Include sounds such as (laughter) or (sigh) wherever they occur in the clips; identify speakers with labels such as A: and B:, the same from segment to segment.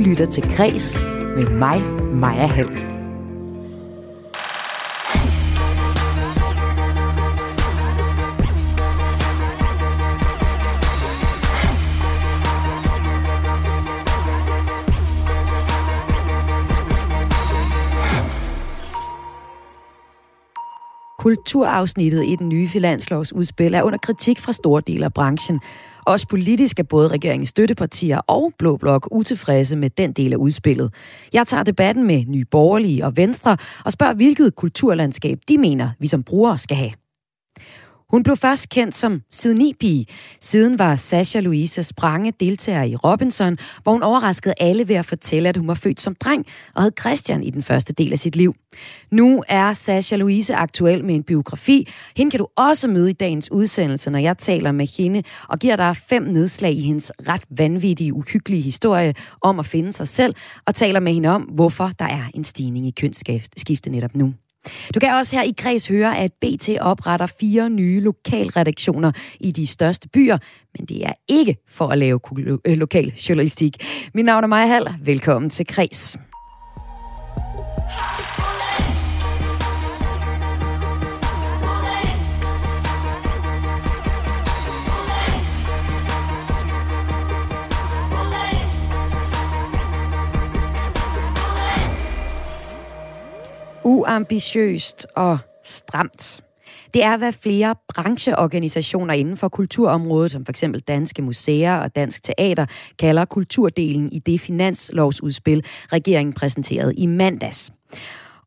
A: lytter til Græs med mig, Maja Hall. Kulturafsnittet i den nye finanslovsudspil er under kritik fra store dele af branchen. Også politisk er både regeringens støttepartier og Blå Blok utilfredse med den del af udspillet. Jeg tager debatten med Nye Borgerlige og Venstre og spørger, hvilket kulturlandskab de mener, vi som brugere skal have. Hun blev først kendt som pige. Siden var Sasha Louise Sprange deltager i Robinson, hvor hun overraskede alle ved at fortælle, at hun var født som dreng og havde Christian i den første del af sit liv. Nu er Sasha Louise aktuel med en biografi. Hende kan du også møde i dagens udsendelse, når jeg taler med hende og giver dig fem nedslag i hendes ret vanvittige, uhyggelige historie om at finde sig selv og taler med hende om, hvorfor der er en stigning i kønsskifte netop nu. Du kan også her i Græs høre, at BT opretter fire nye lokalredaktioner i de største byer, men det er ikke for at lave øh, lokal journalistik. Mit navn er Maja Hall. Velkommen til Græs. Uambitiøst og stramt. Det er, hvad flere brancheorganisationer inden for kulturområdet, som f.eks. Danske Museer og Dansk Teater, kalder kulturdelen i det finanslovsudspil, regeringen præsenterede i mandags.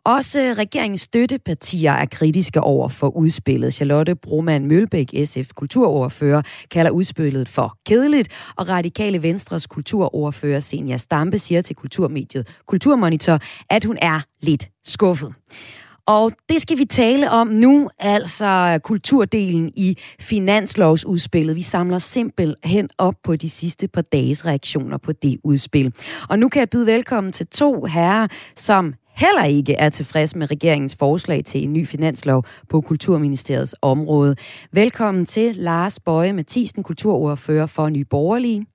A: Også regeringens støttepartier er kritiske over for udspillet. Charlotte Broman Mølbæk, SF kulturordfører, kalder udspillet for kedeligt, og Radikale Venstres kulturordfører Senja Stampe siger til kulturmediet Kulturmonitor, at hun er lidt skuffet. Og det skal vi tale om nu, altså kulturdelen i finanslovsudspillet. Vi samler simpelthen op på de sidste par dages reaktioner på det udspil. Og nu kan jeg byde velkommen til to herrer, som heller ikke er tilfreds med regeringens forslag til en ny finanslov på Kulturministeriets område. Velkommen til Lars Bøje Mathisen, kulturordfører for Nye Borgerlige.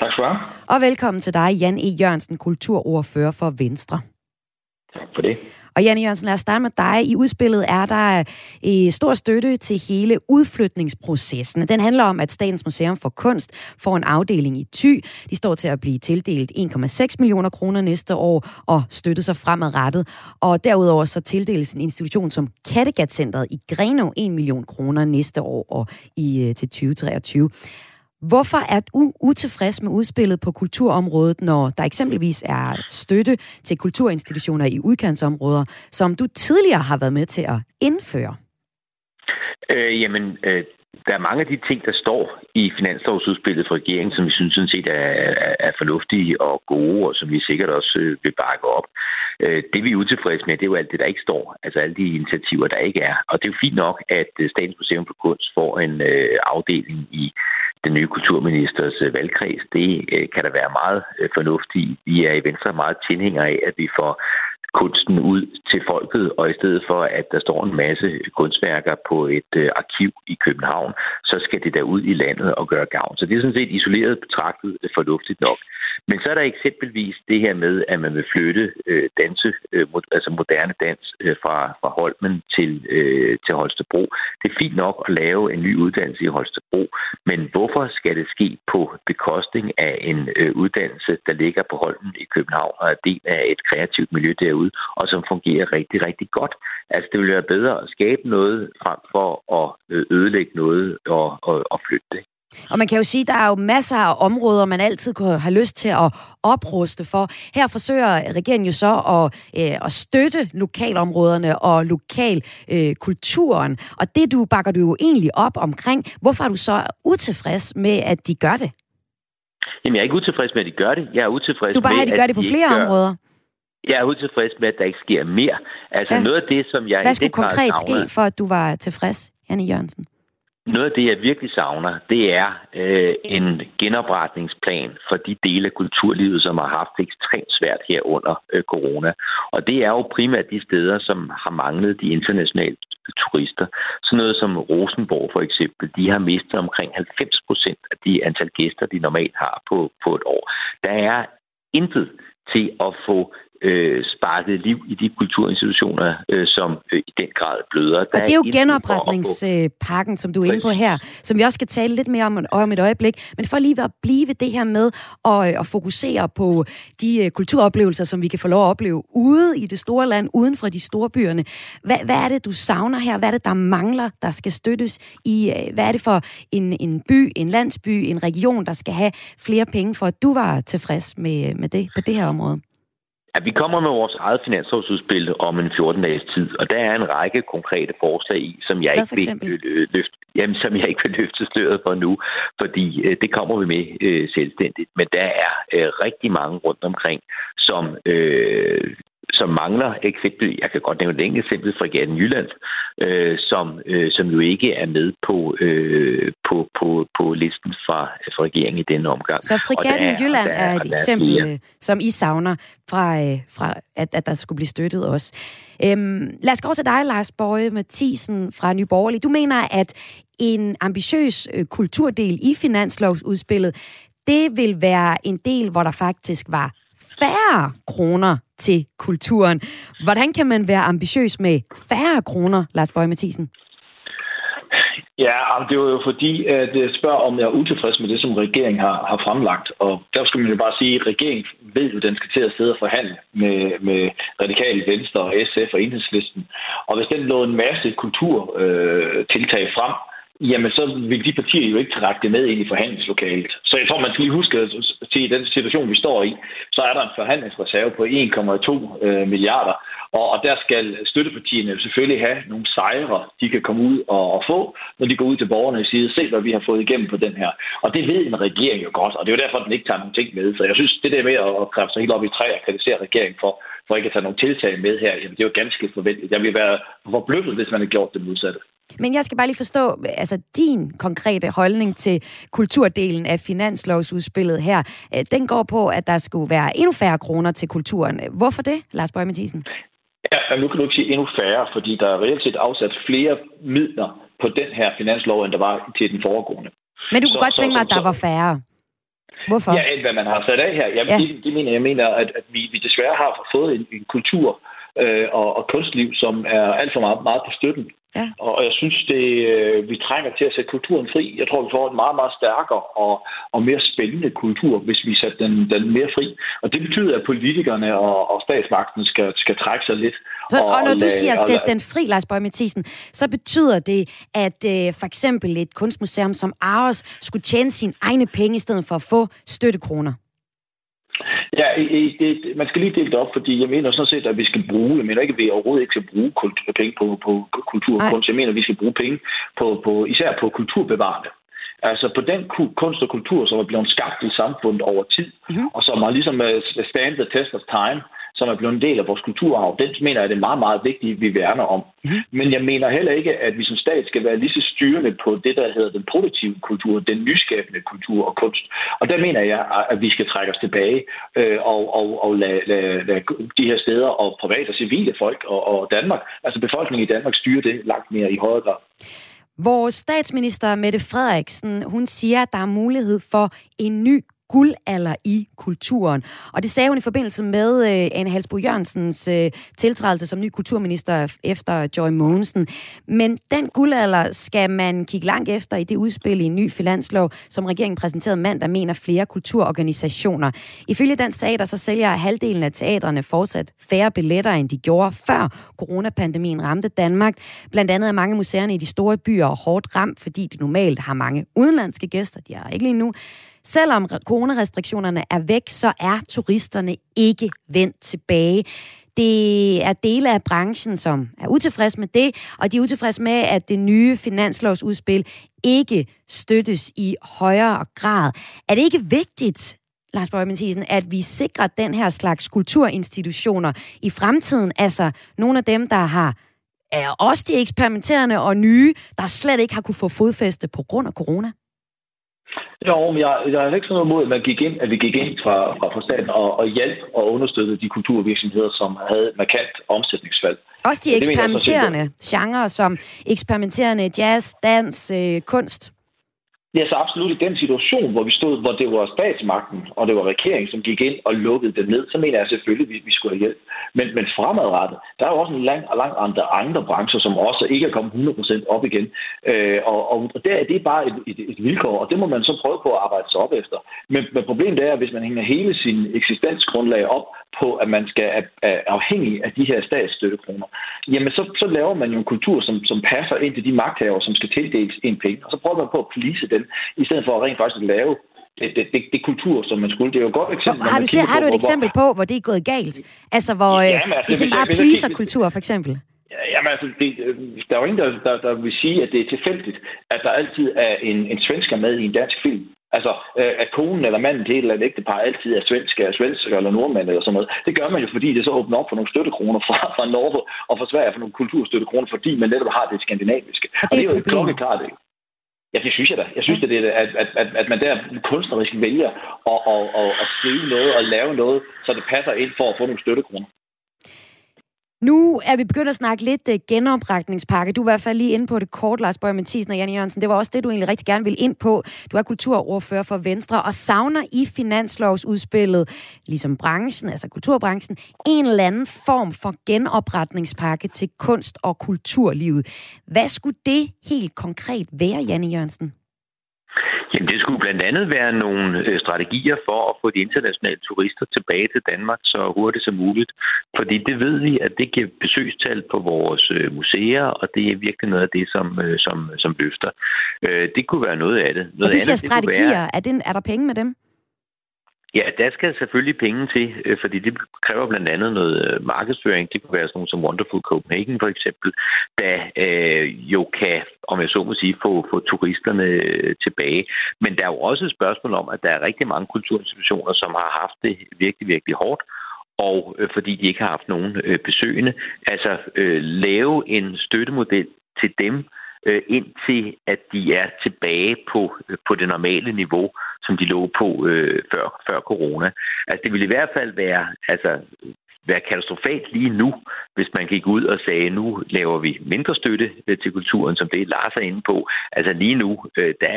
B: Tak skal du have.
A: Og velkommen til dig, Jan E. Jørgensen, kulturordfører for Venstre.
B: Tak for det.
A: Og Janne Jørgensen, lad os starte med dig. I udspillet er der øh, stor støtte til hele udflytningsprocessen. Den handler om, at Statens Museum for Kunst får en afdeling i Thy. De står til at blive tildelt 1,6 millioner kroner næste år og støtte sig fremadrettet. Og derudover så tildeles en institution som Kattegat-centret i Greno 1 million kroner næste år og i, øh, til 2023. Hvorfor er du utilfreds med udspillet på kulturområdet, når der eksempelvis er støtte til kulturinstitutioner i udkantsområder, som du tidligere har været med til at indføre?
B: Øh, jamen, øh, der er mange af de ting, der står i finanslovsudspillet fra regeringen, som vi synes sådan set er, er, er fornuftige og gode, og som vi sikkert også øh, vil bakke op. Øh, det vi er utilfredse med, det er jo alt det, der ikke står. Altså alle de initiativer, der ikke er. Og det er jo fint nok, at øh, Statens Museum for Kunst får en øh, afdeling i den nye kulturministers øh, valgkreds. Det øh, kan der være meget øh, fornuftigt. Vi er i Venstre meget tilhængere af, at vi får kunsten ud til folket, og i stedet for, at der står en masse kunstværker på et øh, arkiv i København, så skal det der ud i landet og gøre gavn. Så det er sådan set isoleret betragtet fornuftigt nok. Men så er der eksempelvis det her med, at man vil flytte øh, danse, øh, mod, altså moderne dans øh, fra, fra Holmen til, øh, til Holstebro. Det er fint nok at lave en ny uddannelse i Holstebro, men hvorfor skal det ske på bekostning af en øh, uddannelse, der ligger på Holmen i København og er del af et kreativt miljø derude, og som fungerer rigtig, rigtig godt? Altså det ville være bedre at skabe noget frem for at øh, ødelægge noget og, og, og flytte det.
A: Og man kan jo sige, at der er jo masser af områder, man altid kunne have lyst til at opruste for. Her forsøger regeringen jo så at, øh, at støtte lokalområderne og lokalkulturen. Øh, og det du bakker du jo egentlig op omkring. Hvorfor er du så utilfreds med, at de gør det?
B: Jamen, jeg er ikke utilfreds med, at de gør det. Jeg er utilfreds
A: du bare
B: med,
A: at de gør det på flere gør... områder?
B: Jeg er utilfreds med, at der ikke sker mere. Altså ja. noget af det, som jeg...
A: Hvad skulle konkret ske, for at du var tilfreds, Anne Jørgensen?
B: Noget af det, jeg virkelig savner, det er øh, en genopretningsplan for de dele af kulturlivet, som har haft det ekstremt svært her under øh, corona. Og det er jo primært de steder, som har manglet de internationale turister. Sådan noget som Rosenborg for eksempel, de har mistet omkring 90 procent af de antal gæster, de normalt har på, på et år. Der er intet til at få øh, sparket liv i de kulturinstitutioner, øh, som øh, i den grad bløder.
A: Der og det er jo genopretningspakken, som du er inde på her, som vi også skal tale lidt mere om, om et øjeblik. Men for lige at blive ved det her med at, øh, at fokusere på de øh, kulturoplevelser, som vi kan få lov at opleve ude i det store land, uden for de store byerne. Hvad, hvad er det, du savner her? Hvad er det, der mangler, der skal støttes i? Øh, hvad er det for en, en by, en landsby, en region, der skal have flere penge for, at du var tilfreds med, med det på det her område?
B: Ja, vi kommer med vores eget finanslovsudspil om en 14-dages tid, og der er en række konkrete forslag i, som jeg, ikke vil, løfte, jamen, som jeg ikke vil løfte støret for nu, fordi øh, det kommer vi med øh, selvstændigt. Men der er øh, rigtig mange rundt omkring, som øh, som mangler eksempel, jeg kan godt nævne et enkelt eksempel fra Gaden Jylland, øh, som, øh, som jo ikke er med på, øh, på, på, på listen fra, fra regeringen i denne omgang.
A: Så Frigatten Jylland er, er et eksempel, er som I savner fra, øh, fra at, at der skulle blive støttet også. Øhm, lad os gå til dig, Lars Borge Mathisen fra Nye Borgerlige. Du mener, at en ambitiøs øh, kulturdel i finanslovsudspillet, det vil være en del, hvor der faktisk var færre kroner til kulturen. Hvordan kan man være ambitiøs med færre kroner, Lars Bøge Mathisen?
C: Ja, det er jo fordi, at jeg spørger, om jeg er utilfreds med det, som regeringen har, har fremlagt. Og der skal man jo bare sige, at regeringen ved jo, at den skal til at sidde og forhandle med, med radikale venstre og SF og enhedslisten. Og hvis den lå en masse kulturtiltag øh, frem, jamen så vil de partier jo ikke trække det med ind i forhandlingslokalet. Så jeg tror, man skal lige huske at til den situation, vi står i, så er der en forhandlingsreserve på 1,2 øh, milliarder, og, og der skal støttepartierne selvfølgelig have nogle sejre, de kan komme ud og, og få, når de går ud til borgerne og siger, se hvad vi har fået igennem på den her. Og det ved en regering jo godt, og det er jo derfor, den ikke tager nogen ting med. Så jeg synes, det der med at kræve sig helt op i træ og kritisere regeringen for, for ikke at tage nogle tiltag med her, jamen det er jo ganske forventeligt. Jeg vil være forbløffet, hvis man havde gjort det modsatte.
A: Men jeg skal bare lige forstå, altså din konkrete holdning til kulturdelen af finanslovsudspillet her, øh, den går på, at der skulle være endnu færre kroner til kulturen. Hvorfor det, Lars Bøge Mathisen?
C: Ja, nu kan du ikke sige endnu færre, fordi der er reelt set afsat flere midler på den her finanslov, end der var til den foregående.
A: Men du kunne så, godt tænke mig, at der var færre. Hvorfor?
C: Ja, hvad man har sat af her. Jamen, ja. det, det mener jeg mener, at, at vi, vi desværre har fået en, en kultur øh, og, og kunstliv, som er alt for meget, meget på støtten. Ja. Og jeg synes, det, øh, vi trænger til at sætte kulturen fri. Jeg tror, vi får en meget, meget stærkere og, og mere spændende kultur, hvis vi sætter den, den mere fri. Og det betyder, at politikerne og, og statsmagten skal, skal trække sig lidt.
A: Så, og, og når du siger at sætte den fri, Lars Bøge Mathisen, så betyder det, at øh, for eksempel et kunstmuseum som Aros skulle tjene sine egne penge i stedet for at få støttekroner?
C: Ja, det, man skal lige dele det op, fordi jeg mener sådan set, at vi skal bruge, jeg mener ikke, at vi overhovedet ikke skal bruge kultur, penge på, på kultur og kunst. Jeg mener, at vi skal bruge penge på, på især på kulturbevarende. Altså på den kunst og kultur, som er blevet skabt i samfundet over tid, mm-hmm. og som har ligesom uh, stand the test of time, som er blevet en del af vores kulturarv, den mener jeg, det er meget, meget vigtigt, vi værner om. Mm. Men jeg mener heller ikke, at vi som stat skal være lige så styrende på det, der hedder den produktive kultur, den nyskabende kultur og kunst. Og der mener jeg, at vi skal trække os tilbage øh, og, og, og lade, lade, lade de her steder og private og civile folk og, og Danmark, altså befolkningen i Danmark, styre det langt mere i højere grad.
A: Vores statsminister Mette Frederiksen, hun siger, at der er mulighed for en ny guldalder i kulturen. Og det sagde hun i forbindelse med øh, Anne Halsbo Jørgensens øh, tiltrædelse som ny kulturminister efter Joy Mogensen. Men den guldalder skal man kigge langt efter i det udspil i en ny finanslov, som regeringen præsenterede mandag, mener flere kulturorganisationer. Ifølge Dansk Teater så sælger halvdelen af teatrene fortsat færre billetter, end de gjorde før coronapandemien ramte Danmark. Blandt andet er mange museerne i de store byer hårdt ramt, fordi de normalt har mange udenlandske gæster. De er ikke lige nu. Selvom coronarestriktionerne er væk, så er turisterne ikke vendt tilbage. Det er dele af branchen, som er utilfredse med det, og de er utilfredse med, at det nye finanslovsudspil ikke støttes i højere grad. Er det ikke vigtigt, Lars Bøge Mathisen, at vi sikrer den her slags kulturinstitutioner i fremtiden? Altså nogle af dem, der har er også de eksperimenterende og nye, der slet ikke har kunne få fodfæste på grund af corona?
C: Jo, men jeg, jeg har ikke sådan noget mod, at, man gik ind, at vi gik ind fra, fra, fra staten og, og hjalp og understøttede de kulturvirksomheder, som havde markant omsætningsfald.
A: Også de eksperimenterende genrer, som eksperimenterende jazz, dans, øh, kunst?
C: Ja, så absolut i den situation, hvor vi stod, hvor det var statsmagten, og det var regeringen, som gik ind og lukkede det ned, så mener jeg selvfølgelig, at vi, vi skulle have hjælp. Men, men fremadrettet, der er jo også en lang, lang andre andre brancher, som også ikke er kommet 100% op igen. Øh, og, og, der er det er bare et, et, et vilkår, og det må man så prøve på at arbejde sig op efter. Men, men problemet er, at hvis man hænger hele sin eksistensgrundlag op på, at man skal er afhængig af de her statsstøttekroner, jamen så, så laver man jo en kultur, som, som passer ind til de magthaver, som skal tildeles en penge. Og så prøver man på at plise dem, i stedet for at rent faktisk lave det, det, det, det kultur, som man skulle. Det er jo et godt eksempel.
A: Har du, ser, har du et hvor, eksempel på, hvor det er gået galt? Altså, hvor ja, øh, altså, det er bare pleaser kultur, for eksempel?
C: Jamen altså, det, øh, der er jo ingen, der, der, der vil sige, at det er tilfældigt, at der altid er en, en svensker med i en dansk film. Altså, øh, at konen eller manden til et eller andet ægtepar altid er svensk, er svensk eller nordmand eller sådan noget. Det gør man jo, fordi det så åbner op for nogle støttekroner fra, fra Norge og fra Sverige for nogle kulturstøttekroner, fordi man netop har det skandinaviske.
A: Og det er, og det er jo
C: et klokkeklart? Ja, det synes jeg da. Jeg synes, ja. det er, at, at, at, at man der kunstnerisk vælger at, at, at, at skrive noget og lave noget, så det passer ind for at få nogle støttekroner.
A: Nu er vi begyndt at snakke lidt uh, genopretningspakke. Du er i hvert fald lige inde på det kort, Lars Bøger Mathisen og Janne Jørgensen. Det var også det, du egentlig rigtig gerne ville ind på. Du er kulturordfører for Venstre og savner i finanslovsudspillet, ligesom branchen, altså kulturbranchen, en eller anden form for genopretningspakke til kunst- og kulturlivet. Hvad skulle det helt konkret være, Janne Jørgensen?
B: Jamen, det skulle blandt andet være nogle øh, strategier for at få de internationale turister tilbage til Danmark så hurtigt som muligt. Fordi det ved vi, at det giver besøgstal på vores øh, museer, og det er virkelig noget af det, som, øh, som, som løfter. Det kunne være noget af det. Noget
A: og du siger andet, strategier. Være... Er, det, er der penge med dem?
B: Ja, der skal selvfølgelig penge til, øh, fordi det kræver blandt andet noget øh, markedsføring. Det kunne være sådan nogle som Wonderful Copenhagen for eksempel, der øh, jo kan, om jeg så må sige, få, få turisterne øh, tilbage. Men der er jo også et spørgsmål om, at der er rigtig mange kulturinstitutioner, som har haft det virkelig, virkelig hårdt og øh, fordi de ikke har haft nogen øh, besøgende. Altså øh, lave en støttemodel til dem, øh, indtil at de er tilbage på, øh, på det normale niveau, som de lå på øh, før, før corona. Altså det ville i hvert fald være, altså, være katastrofalt lige nu, hvis man gik ud og sagde, nu laver vi mindre støtte øh, til kulturen, som det Lars er inde på. Altså lige nu, øh, der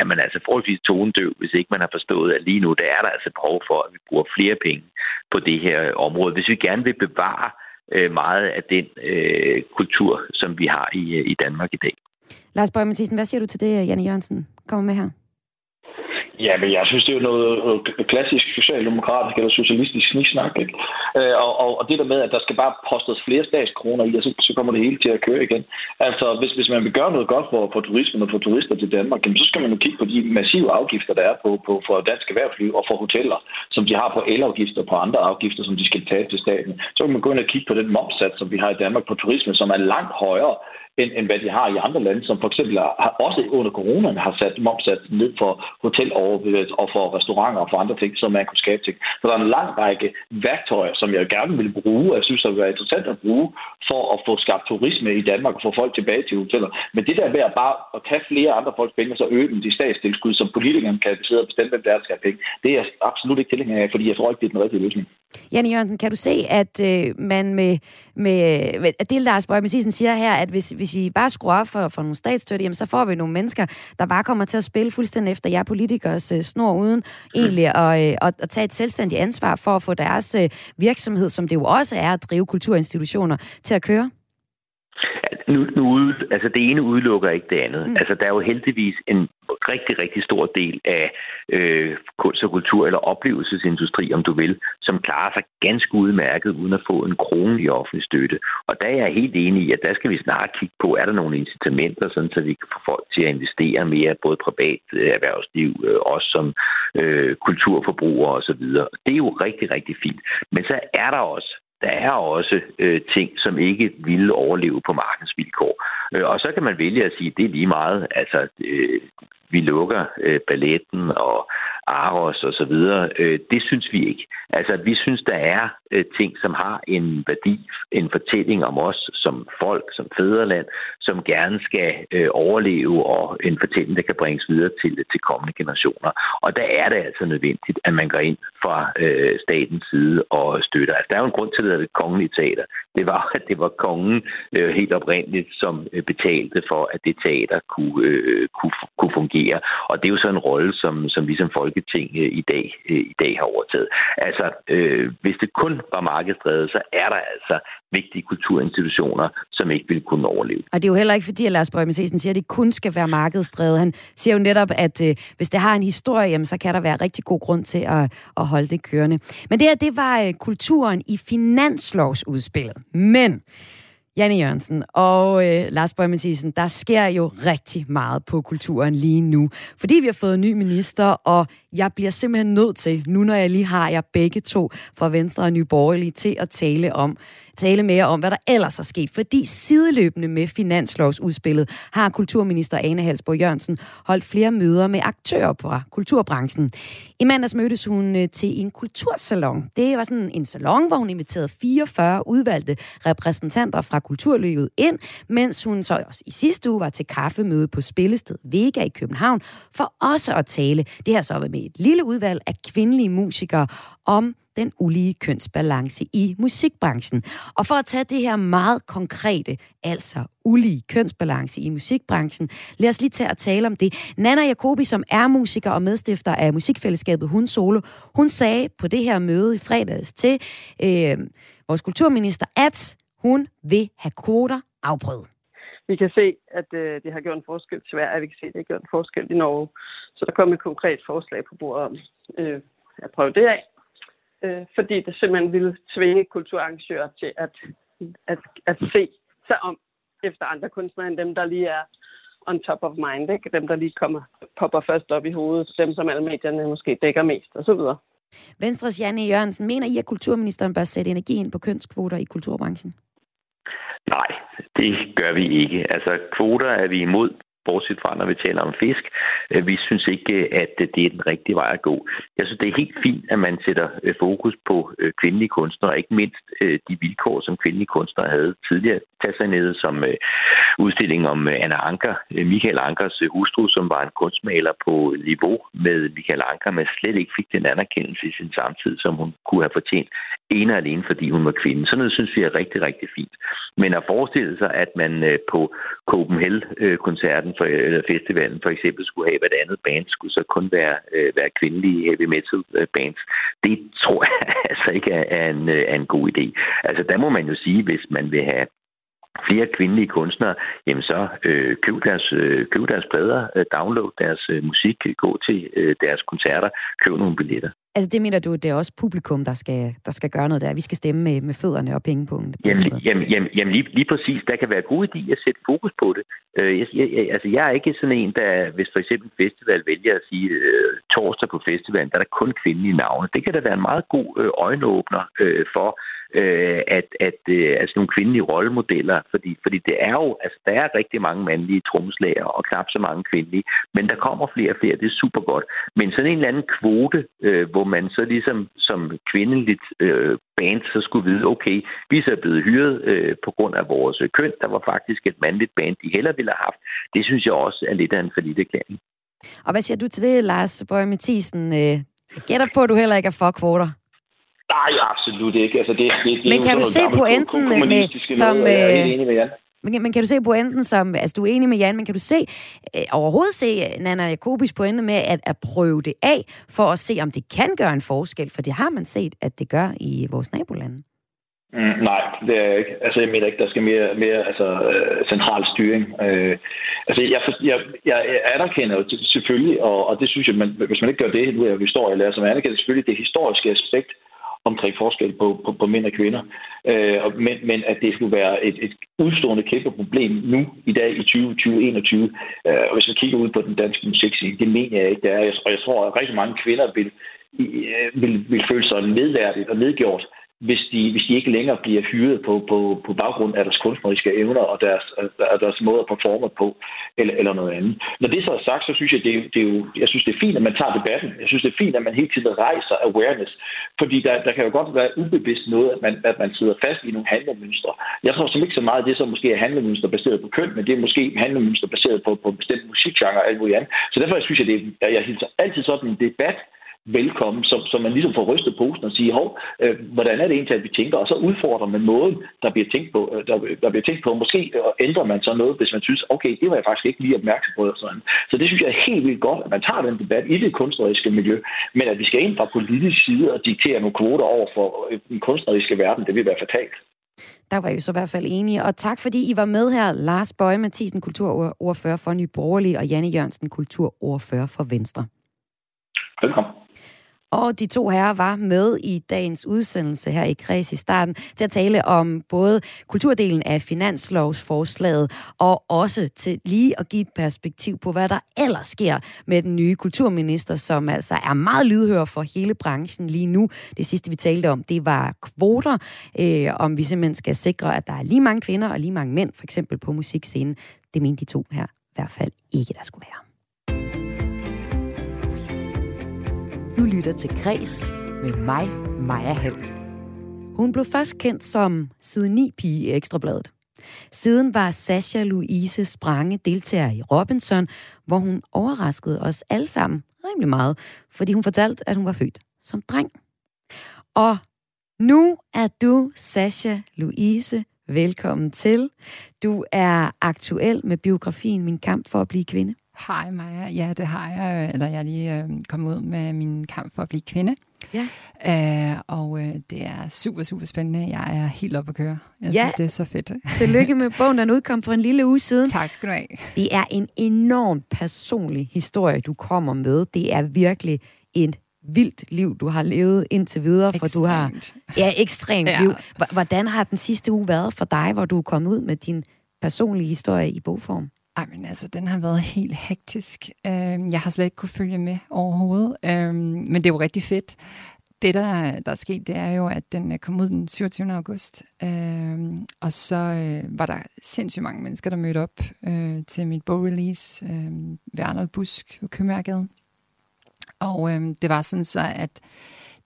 B: er man altså forholdsvis tonedøv, hvis ikke man har forstået, at lige nu, der er der altså behov for, at vi bruger flere penge på det her øh, område. Hvis vi gerne vil bevare øh, meget af den øh, kultur, som vi har i, øh, i Danmark i dag.
A: Lars Bøge Mathisen, hvad siger du til det, Janne Jørgensen kommer med her?
C: Ja, men jeg synes, det er jo noget øh, klassisk socialdemokratisk eller socialistisk sniksnak. Ikke? Øh, og, og, og det der med, at der skal bare postes flere statskroner i, og så, så kommer det hele til at køre igen. Altså, hvis, hvis man vil gøre noget godt for, for turismen og for turister til Danmark, jamen, så skal man jo kigge på de massive afgifter, der er på, på for dansk erhvervsliv og for hoteller, som de har på elafgifter og på andre afgifter, som de skal tage til staten. Så kan man gå ind og kigge på den momsats, som vi har i Danmark på turisme, som er langt højere end, end hvad de har i andre lande, som for eksempel har, også under coronaen har sat momsat ned for hoteloverværet og for restauranter og for andre ting, som man kunne skabe ting. Så der er en lang række værktøjer, som jeg gerne vil bruge, og jeg synes, det vil være interessant at bruge, for at få skabt turisme i Danmark og få folk tilbage til hoteller. Men det der med at bare at tage flere andre folks penge og så øge dem de statstilskud, som politikerne kan sidde og bestemme, hvem der skal have penge, det er jeg absolut ikke tilhænger af, fordi jeg tror ikke, det er den rigtige løsning.
A: Janne Jørgensen, kan du se, at øh, man med, med, med at det, Lars Bøge Mathisen siger her, at hvis, hvis vi bare skruer op for, for nogle statsstøtte, jamen, så får vi nogle mennesker, der bare kommer til at spille fuldstændig efter jer politikers øh, snor, uden egentlig at, øh, at, at tage et selvstændigt ansvar for at få deres øh, virksomhed, som det jo også er at drive kulturinstitutioner, til at køre?
B: Nu, nu altså det ene udelukker ikke det andet. Mm. Altså der er jo heldigvis en rigtig, rigtig stor del af øh, kunst og kultur eller oplevelsesindustri, om du vil, som klarer sig ganske udmærket uden at få en krone i offentlig støtte. Og der er jeg helt enig i, at der skal vi snart kigge på, er der nogle incitamenter, sådan, så vi kan få folk til at investere mere, både privat øh, erhvervsliv, øh, også som øh, kulturforbrugere osv. Det er jo rigtig, rigtig fint. Men så er der også der er også øh, ting, som ikke ville overleve på markedsvilkår. Øh, og så kan man vælge at sige, at det er lige meget. Altså, øh, vi lukker øh, balletten og Aros og så videre. Øh, det synes vi ikke. Altså, vi synes, der er øh, ting, som har en værdi, en fortælling om os som folk, som fædreland, som gerne skal øh, overleve, og en fortælling, der kan bringes videre til, til kommende generationer. Og der er det altså nødvendigt, at man går ind fra øh, statens side og støtter. Altså, der er jo en grund til, at det er kongelige teater. Det var, at (laughs) det var kongen øh, helt oprindeligt, som øh, betalte for, at det teater kunne, øh, kunne, kunne fungere. Og det er jo så en rolle, som, som vi som Folketing øh, i, dag, øh, i dag har overtaget. Altså, øh, hvis det kun var markedsdrevet, så er der altså vigtige kulturinstitutioner, som ikke ville kunne overleve.
A: Og det er jo heller ikke fordi, at Lars Bøge Mathisen siger, at det kun skal være markedsdrevet. Han siger jo netop, at øh, hvis det har en historie, jamen, så kan der være rigtig god grund til at, at holde det kørende. Men det her, det var øh, kulturen i finanslovsudspillet. Men Janne Jørgensen og øh, Lars Bøge Mathisen, der sker jo rigtig meget på kulturen lige nu. Fordi vi har fået en ny minister, og jeg bliver simpelthen nødt til, nu når jeg lige har jer begge to fra Venstre og Nye Borgerlige, til at tale om tale mere om, hvad der ellers er sket. Fordi sideløbende med finanslovsudspillet har kulturminister Ane Halsborg Jørgensen holdt flere møder med aktører på kulturbranchen. I mandags mødtes hun øh, til en kultursalon. Det var sådan en salon, hvor hun inviterede 44 udvalgte repræsentanter fra kulturlivet ind, mens hun så også i sidste uge var til kaffemøde på Spillested Vega i København, for også at tale, det her så med et lille udvalg af kvindelige musikere, om den ulige kønsbalance i musikbranchen. Og for at tage det her meget konkrete, altså ulige kønsbalance i musikbranchen, lad os lige tage at tale om det. Nana Jacobi, som er musiker og medstifter af musikfællesskabet Hun Solo, hun sagde på det her møde i fredags til øh, vores kulturminister, at hun vil have kvoter afprøvet.
D: Vi kan se, at øh, det har gjort en forskel til Sverige, vi kan se, at det har gjort en forskel i Norge. Så der kom et konkret forslag på bordet om øh, at prøve det af øh, fordi det simpelthen ville tvinge kulturarrangører til at, at, at se sig om efter andre kunstnere end dem, der lige er on top of mind, ikke? dem der lige kommer, popper først op i hovedet, dem som alle medierne måske dækker mest osv.
A: Venstres Janne Jørgensen, mener I, at kulturministeren bør sætte energi ind på kønskvoter i kulturbranchen?
B: Nej, det gør vi ikke. Altså, kvoter er vi imod bortset fra, når vi taler om fisk. Øh, vi synes ikke, at det er den rigtige vej at gå. Jeg synes, det er helt fint, at man sætter øh, fokus på øh, kvindelige kunstnere, ikke mindst de vilkår, som kvindelige kunstnere havde tidligere. Tag sig ned som udstilling om Anna Anker, Michael Ankers hustru, som var en kunstmaler på niveau med Michael Anker, men slet ikke fik den anerkendelse i sin samtid, som hun kunne have fortjent, ene og alene, fordi hun var kvinde. Sådan noget synes vi er rigtig, rigtig fint. Men at forestille sig, at man på Copenhagen-koncerten for, eller festivalen for eksempel skulle have, at andet band skulle så kun være, øh, være kvindelige heavy metal øh, bands. Det tror jeg (laughs) altså ikke er, en, øh, er en god idé. Altså der må man jo sige, hvis man vil have flere kvindelige kunstnere, jamen så øh, køb, deres, øh, køb deres plader, øh, download deres øh, musik, gå til øh, deres koncerter, køb nogle billetter.
A: Altså det mener du, det er også publikum, der skal, der skal gøre noget der. Vi skal stemme med, med fødderne og pengepunkten.
B: Jamen, jamen, jamen, jamen lige, lige præcis. Der kan være god idé at sætte fokus på det. Øh, jeg, jeg, altså jeg er ikke sådan en, der hvis for eksempel festival vælger at sige øh, torsdag på festivalen, der er der kun kvindelige navne. Det kan da være en meget god øh, øjenåbner øh, for, øh, at, at øh, altså nogle kvindelige rollemodeller, fordi, fordi det er jo, altså der er rigtig mange mandlige tromslager og knap så mange kvindelige, men der kommer flere og flere, det er super godt. Men sådan en eller anden kvote, øh, hvor man så ligesom som kvindeligt øh, band så skulle vide, okay, vi er så blevet hyret øh, på grund af vores køn, der var faktisk et mandligt band, de heller ville have haft. Det synes jeg også er lidt af en forlidt erklæring.
A: Og hvad siger du til det, Lars Bøge Mathisen? Øh, jeg gætter på, at du heller ikke er for kvoter.
C: Nej, absolut ikke. Altså, det, det, det
A: men kan du se pointen med, som... Noget, jeg er enig med Jan. Men, men kan du se pointen som, altså du er enig med Jan, men kan du se øh, overhovedet se Nana Jakobis pointe med at, at prøve det af, for at se, om det kan gøre en forskel? For det har man set, at det gør i vores nabolande.
C: Mm, nej, det er ikke. Altså, jeg mener ikke, der skal mere, mere altså, øh, central styring. Øh, altså, jeg, jeg, jeg anerkender jo selvfølgelig, og, og det synes jeg, man, hvis man ikke gør det, nu er vi står i lærer, så man anerkender selvfølgelig det historiske aspekt, omkring forskel på, på, på mænd og kvinder. Øh, men, men at det skulle være et, et udstående kæmpe problem nu, i dag i 2021. Øh, og hvis vi kigger ud på den danske musikscene, det mener jeg ikke, det er. Og jeg tror, at rigtig mange kvinder vil, øh, vil, vil føle sig nedværdigt og nedgjort, hvis de, hvis de ikke længere bliver hyret på, på, på baggrund af deres kunstneriske evner og deres, og deres måde at performe på, eller, eller noget andet. Når det så er sagt, så synes jeg, det er, det er jo, jeg synes, det er fint, at man tager debatten. Jeg synes, det er fint, at man hele tiden rejser awareness, fordi der, der kan jo godt være ubevidst noget, at man, at man sidder fast i nogle handlemønstre. Jeg tror som ikke så meget, det som måske er handlemønstre baseret på køn, men det er måske handlemønstre baseret på, på bestemt musikgenre og alt muligt andet. Så derfor synes jeg, det er, jeg hilser altid sådan en debat velkommen, så, så man ligesom får rystet posen og sige, hov, øh, hvordan er det egentlig, at vi tænker? Og så udfordrer man måden, der bliver tænkt på. Øh, der, der bliver tænkt på. Måske øh, ændrer man så noget, hvis man synes, okay, det var jeg faktisk ikke lige opmærksom på. Sådan. Så det synes jeg er helt vildt godt, at man tager den debat i det kunstneriske miljø, men at vi skal ind fra politisk side og diktere nogle kvoter over for øh, den kunstneriske verden, det vil være fatalt.
A: Der var I så i hvert fald enige. Og tak fordi I var med her. Lars Bøje Mathisen, kulturordfører for Nye Borgerlige, og Janne Jørgensen, kulturordfører for Venstre.
C: Velkommen.
A: Og de to herrer var med i dagens udsendelse her i Kreds i starten til at tale om både kulturdelen af finanslovsforslaget og også til lige at give et perspektiv på, hvad der ellers sker med den nye kulturminister, som altså er meget lydhør for hele branchen lige nu. Det sidste, vi talte om, det var kvoter, øh, om vi simpelthen skal sikre, at der er lige mange kvinder og lige mange mænd, for eksempel på musikscenen. Det mente de to her i hvert fald ikke, der skulle være. Du lytter til Græs med mig, Maja Hall. Hun blev først kendt som side 9 pige i Ekstrabladet. Siden var Sasha Louise Sprange deltager i Robinson, hvor hun overraskede os alle sammen rimelig meget, fordi hun fortalte, at hun var født som dreng. Og nu er du, Sasha Louise, velkommen til. Du er aktuel med biografien Min kamp for at blive kvinde.
E: Hej Maja, ja det har jeg, eller jeg er lige øh, kommet ud med min kamp for at blive kvinde. Ja. Øh, og øh, det er super, super spændende. Jeg er helt oppe at køre. Jeg ja. synes, det er så fedt. (laughs)
A: Tillykke med bogen, den udkom for en lille uge siden.
E: Tak skal du have.
A: Det er en enorm personlig historie, du kommer med. Det er virkelig et vildt liv, du har levet indtil videre.
E: For
A: du har, ja, ekstremt ja. liv. Hvordan har den sidste uge været for dig, hvor du er kommet ud med din personlige historie i bogform?
E: Ej, men altså, den har været helt hektisk. Øhm, jeg har slet ikke kunne følge med overhovedet, øhm, men det er jo rigtig fedt. Det, der, der er sket, det er jo, at den øh, kom ud den 27. august, øh, og så øh, var der sindssygt mange mennesker, der mødte op øh, til mit bogrelease øh, ved Arnold Busk ved Købmærkede. Og øh, det var sådan så, at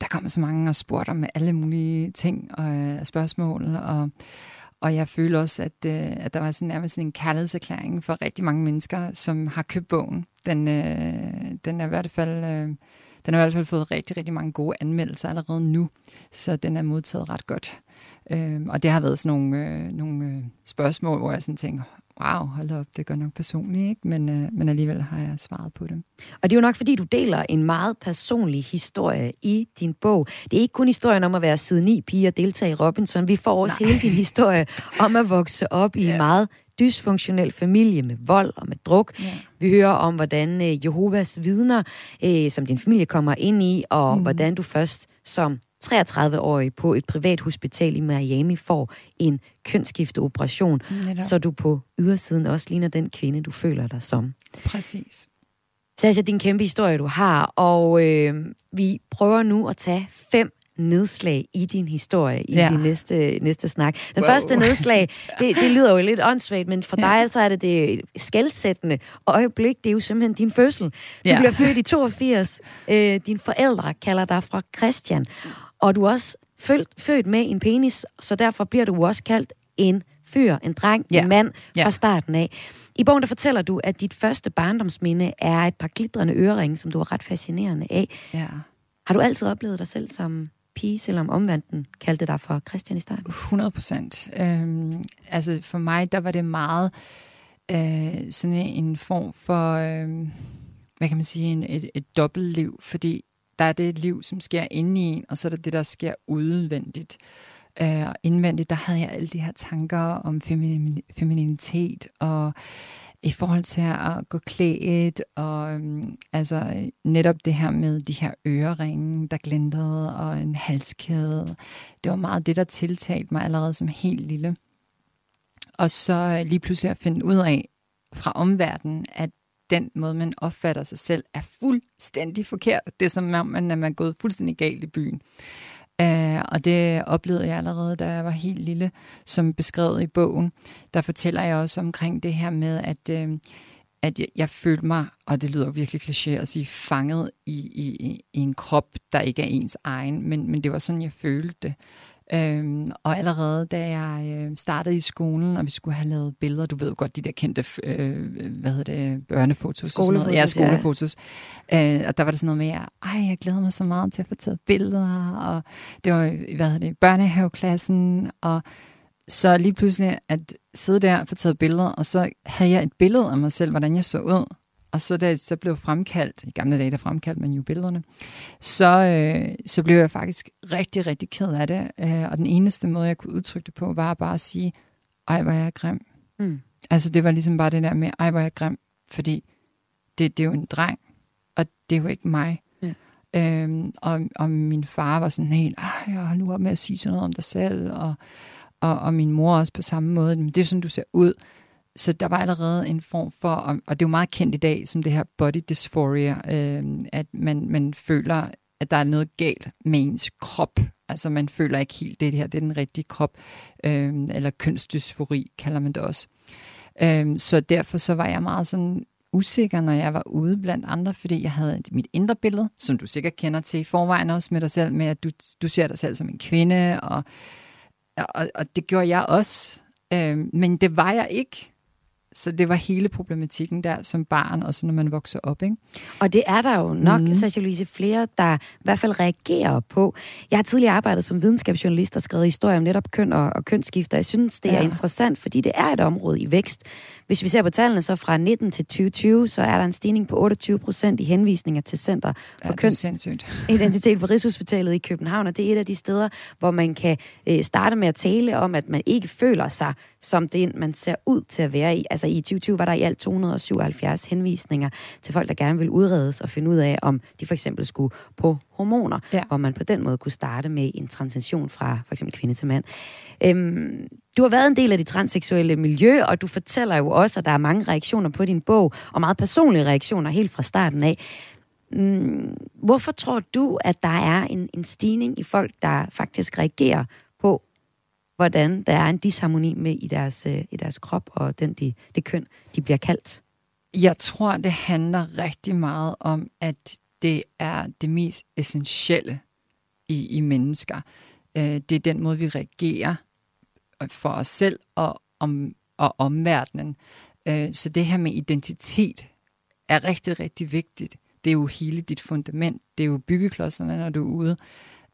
E: der kom så mange og spurgte om alle mulige ting og øh, spørgsmål, og og jeg føler også, at, øh, at der var sådan nærmest sådan en kærlighedserklæring for rigtig mange mennesker, som har købt bogen. Den, øh, den er i hvert fald... Øh, den har i hvert fald fået rigtig, rigtig mange gode anmeldelser allerede nu, så den er modtaget ret godt. Øh, og det har været sådan nogle, øh, nogle øh, spørgsmål, hvor jeg sådan tænker, wow, hold op, det gør nok personligt, ikke? Men, øh, men alligevel har jeg svaret på det.
A: Og det er jo nok, fordi du deler en meget personlig historie i din bog. Det er ikke kun historien om at være side 9 pige og deltage i Robinson. Vi får også Nej. hele din historie om at vokse op i ja. en meget dysfunktionel familie med vold og med druk. Ja. Vi hører om, hvordan øh, Jehovas vidner, øh, som din familie kommer ind i, og mm. hvordan du først som 33-årig på et privat hospital i Miami får en kønsskifteoperation, Netop. så du på ydersiden også ligner den kvinde, du føler dig som.
E: Præcis.
A: Sasha, din kæmpe historie, du har, og øh, vi prøver nu at tage fem nedslag i din historie i ja. din næste, næste snak. Den wow. første nedslag, (laughs) det, det lyder jo lidt åndssvagt, men for ja. dig altså er det det skældsættende øjeblik, det er jo simpelthen din fødsel. Du ja. bliver født i 82, øh, dine forældre kalder dig fra Christian, og du er også født, født med en penis, så derfor bliver du også kaldt en fyr, en dreng, ja. en mand ja. fra starten af. I bogen der fortæller du, at dit første barndomsminde er et par glitrende øreringe, som du er ret fascinerende af. Ja. Har du altid oplevet dig selv som pige, selvom omvandten kaldte dig for Christian i starten?
E: 100 procent. Øhm, altså for mig, der var det meget øh, sådan en form for, øh, hvad kan man sige, en, et, et dobbeltliv, fordi der er det liv, som sker inde i en, og så er der det, der sker udvendigt. Øh, indvendigt, der havde jeg alle de her tanker om feminin, femininitet, og i forhold til at gå klædt, og øhm, altså netop det her med de her øreringe, der glintede, og en halskæde. Det var meget det, der tiltalte mig allerede som helt lille. Og så øh, lige pludselig at finde ud af fra omverdenen, at den måde, man opfatter sig selv, er fuldstændig forkert. Det er som om, man er man gået fuldstændig galt i byen. Uh, og det oplevede jeg allerede, da jeg var helt lille, som beskrevet i bogen. Der fortæller jeg også omkring det her med, at, uh, at jeg, jeg følte mig, og det lyder virkelig kliché at sige, fanget i, i, i en krop, der ikke er ens egen, men, men det var sådan, jeg følte det. Øhm, og allerede da jeg øh, startede i skolen, og vi skulle have lavet billeder, du ved jo godt, de der kendte øh, hvad hedder det, børnefotos
A: skolefotos, og sådan noget.
E: Ja, skolefotos. Ja. Øh, og der var det sådan noget med, at ej, jeg glæder mig så meget til at få taget billeder, og det var, hvad hedder det, børnehaveklassen, og så lige pludselig at sidde der og få taget billeder, og så havde jeg et billede af mig selv, hvordan jeg så ud, og så da så blev fremkaldt, i gamle dage der fremkaldte man jo billederne, så, øh, så blev jeg faktisk rigtig, rigtig ked af det. Øh, og den eneste måde, jeg kunne udtrykke det på, var bare at sige, ej, hvor er jeg grim. Mm. Altså det var ligesom bare det der med, ej, hvor er jeg grim, fordi det, det er jo en dreng, og det er jo ikke mig. Ja. Øhm, og, og min far var sådan helt, ej, jeg har nu op med at sige sådan noget om dig selv, og, og, og min mor også på samme måde, men det er sådan, du ser ud. Så der var allerede en form for, og det er jo meget kendt i dag, som det her body dysphoria, øh, at man, man føler, at der er noget galt med ens krop. Altså man føler ikke helt, det her det er den rigtige krop, øh, eller kønsdysfori kalder man det også. Øh, så derfor så var jeg meget sådan usikker, når jeg var ude blandt andre, fordi jeg havde mit indre billede, som du sikkert kender til i forvejen også med dig selv, med at du, du ser dig selv som en kvinde, og, og, og det gjorde jeg også. Øh, men det var jeg ikke. Så det var hele problematikken der som barn, og så når man vokser op. Ikke?
A: Og det er der jo nok, mm. Sasha Louise, flere, der i hvert fald reagerer på. Jeg har tidligere arbejdet som videnskabsjournalist og skrevet historier om netop køn og, og kønsskifter. Jeg synes, det er ja. interessant, fordi det er et område i vækst. Hvis vi ser på tallene, så fra 19 til 2020, så er der en stigning på 28 procent i henvisninger til Center for ja, Kønsidentitet (laughs) på Rigshospitalet i København, og det er et af de steder, hvor man kan øh, starte med at tale om, at man ikke føler sig som det, man ser ud til at være i. Altså i 2020 var der i alt 277 henvisninger til folk, der gerne vil udredes og finde ud af, om de for eksempel skulle på hormoner, ja. hvor man på den måde kunne starte med en transition fra for eksempel kvinde til mand. Øhm, du har været en del af det transseksuelle miljø, og du fortæller jo også, at der er mange reaktioner på din bog, og meget personlige reaktioner helt fra starten af. Mm, hvorfor tror du, at der er en, en stigning i folk, der faktisk reagerer på, hvordan der er en disharmoni med i deres, øh, i deres krop og den, de, det køn, de bliver kaldt?
E: Jeg tror, det handler rigtig meget om, at det er det mest essentielle i, i mennesker. Øh, det er den måde, vi reagerer for os selv og, om, og omverdenen. Øh, så det her med identitet er rigtig, rigtig vigtigt. Det er jo hele dit fundament. Det er jo byggeklodserne, når du er ude.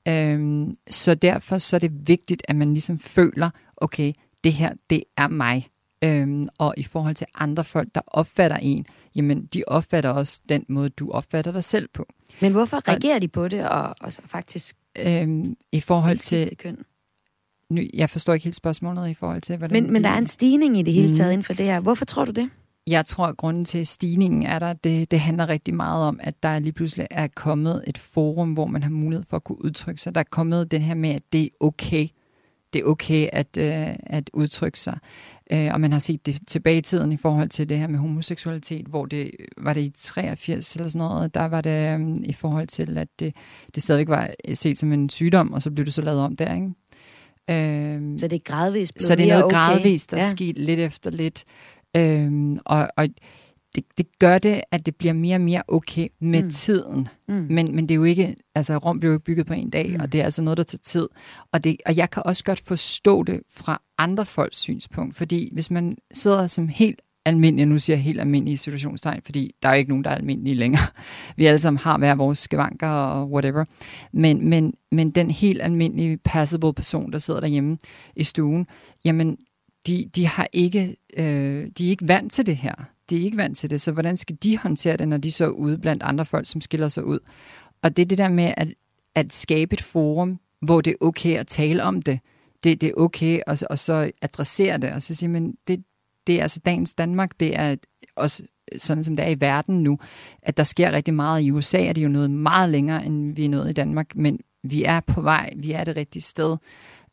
E: Øhm, så derfor så er det vigtigt, at man ligesom føler, okay, det her, det er mig. Øhm, og i forhold til andre folk, der opfatter en, jamen de opfatter også den måde, du opfatter dig selv på.
A: Men hvorfor reagerer og, de på det, og, og så faktisk
E: øhm, i forhold til... Køn? Nu, jeg forstår ikke helt spørgsmålet i forhold til, hvordan...
A: Men, men der er en stigning i det hele taget mm. inden for det her. Hvorfor tror du det?
E: Jeg tror, at grunden til stigningen er der, det, det handler rigtig meget om, at der lige pludselig er kommet et forum, hvor man har mulighed for at kunne udtrykke sig. Der er kommet den her med, at det er okay. Det er okay at, øh, at udtrykke sig. Øh, og man har set det tilbage i tiden i forhold til det her med homoseksualitet, hvor det var det i 83 eller sådan noget, der var det øh, i forhold til, at det, det stadigvæk var set som en sygdom, og så blev det så lavet om der, ikke?
A: Øh, så det er gradvist
E: Så det er noget okay. gradvist, der ja. sket lidt efter lidt. Øhm, og, og det, det gør det, at det bliver mere og mere okay med mm. tiden. Mm. Men, men det er jo ikke, altså Rom blev jo ikke bygget på en dag, mm. og det er altså noget, der tager tid. Og, det, og jeg kan også godt forstå det fra andre folks synspunkt, fordi hvis man sidder som helt almindelig, nu siger jeg helt almindelige situationstegn, fordi der er jo ikke nogen, der er almindelige længere. (laughs) Vi alle sammen har hver vores skavanker og whatever. Men, men, men den helt almindelige passable person, der sidder derhjemme i stuen, jamen de, de, har ikke, øh, de er ikke vant til det her. De er ikke vant til det, så hvordan skal de håndtere det, når de så er ude blandt andre folk, som skiller sig ud? Og det er det der med at, at skabe et forum, hvor det er okay at tale om det. Det, det er okay at og så adressere det, og så sige, men det, det er altså dagens Danmark, det er også sådan som det er i verden nu, at der sker rigtig meget. I USA er det jo noget meget længere, end vi er nået i Danmark, men vi er på vej, vi er det rigtige sted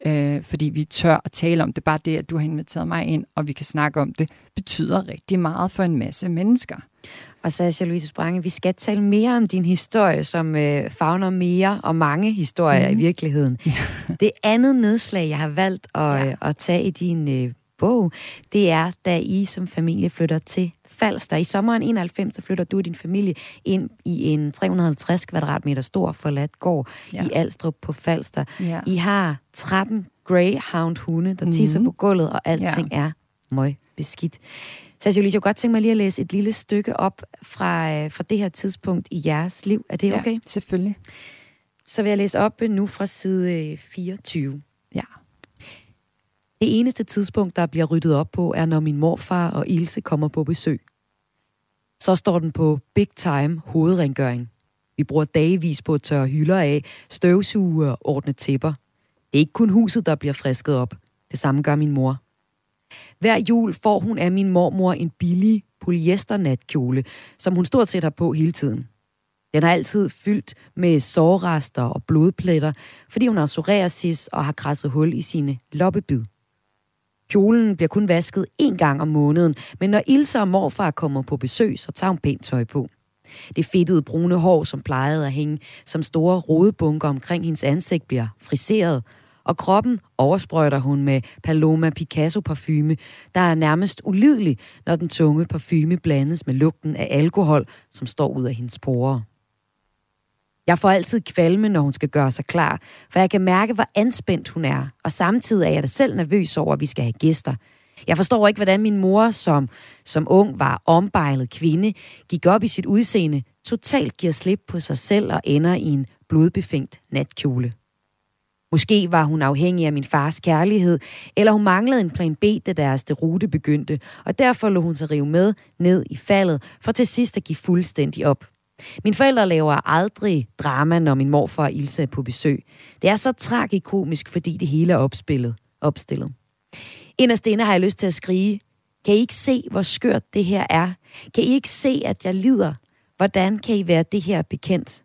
E: øh, fordi vi tør at tale om det. Bare det, at du har inviteret mig ind, og vi kan snakke om det, betyder rigtig meget for en masse mennesker.
A: Og Sasha Louise Sprange, vi skal tale mere om din historie, som øh, fagner mere og mange historier mm. i mhm. virkeligheden. Ja. (laughs) Det andet nedslag, jeg har valgt at, ja. øh, at tage i din øh, bog, det er, da I som familie flytter til Falster. I sommeren 91, så flytter du og din familie ind i en 350 kvadratmeter stor forladt gård ja. i Alstrup på Falster. Ja. I har 13 Greyhound-hunde, der tisser mm. på gulvet, og alting ja. er møg beskidt. Så jeg kunne godt tænke mig lige at læse et lille stykke op fra, øh, fra det her tidspunkt i jeres liv. Er det okay? Ja,
E: selvfølgelig.
A: Så vil jeg læse op nu fra side 24. Øh,
E: ja.
A: Det eneste tidspunkt, der bliver ryddet op på, er når min morfar og Ilse kommer på besøg. Så står den på big time hovedrengøring. Vi bruger dagvis på at tørre hylder af, støvsuge og ordne tæpper. Det er ikke kun huset, der bliver frisket op. Det samme gør min mor. Hver jul får hun af min mormor en billig polyesternatkjole, som hun stort set har på hele tiden. Den er altid fyldt med sårrester og blodpletter, fordi hun har psoriasis og har krasset hul i sine loppebid. Kjolen bliver kun vasket én gang om måneden, men når Ilse og morfar kommer på besøg, så tager hun pænt tøj på. Det fedtede brune hår, som plejede at hænge som store rodebunker omkring hendes ansigt, bliver friseret, og kroppen oversprøjter hun med Paloma Picasso parfume, der er nærmest ulidelig, når den tunge parfume blandes med lugten af alkohol, som står ud af hendes porer. Jeg får altid kvalme, når hun skal gøre sig klar, for jeg kan mærke, hvor anspændt hun er, og samtidig er jeg da selv nervøs over, at vi skal have gæster. Jeg forstår ikke, hvordan min mor, som, som ung var ombejlet kvinde, gik op i sit udseende, totalt giver slip på sig selv og ender i en blodbefængt natkjole. Måske var hun afhængig af min fars kærlighed, eller hun manglede en plan B, da deres rute begyndte, og derfor lå hun sig rive med ned i faldet, for til sidst at give fuldstændig op. Min forældre laver aldrig drama, når min morfar og Ilse er på besøg. Det er så tragikomisk, fordi det hele er opspillet, opstillet. Inderst inde har jeg lyst til at skrige, kan I ikke se, hvor skørt det her er? Kan I ikke se, at jeg lider? Hvordan kan I være det her bekendt?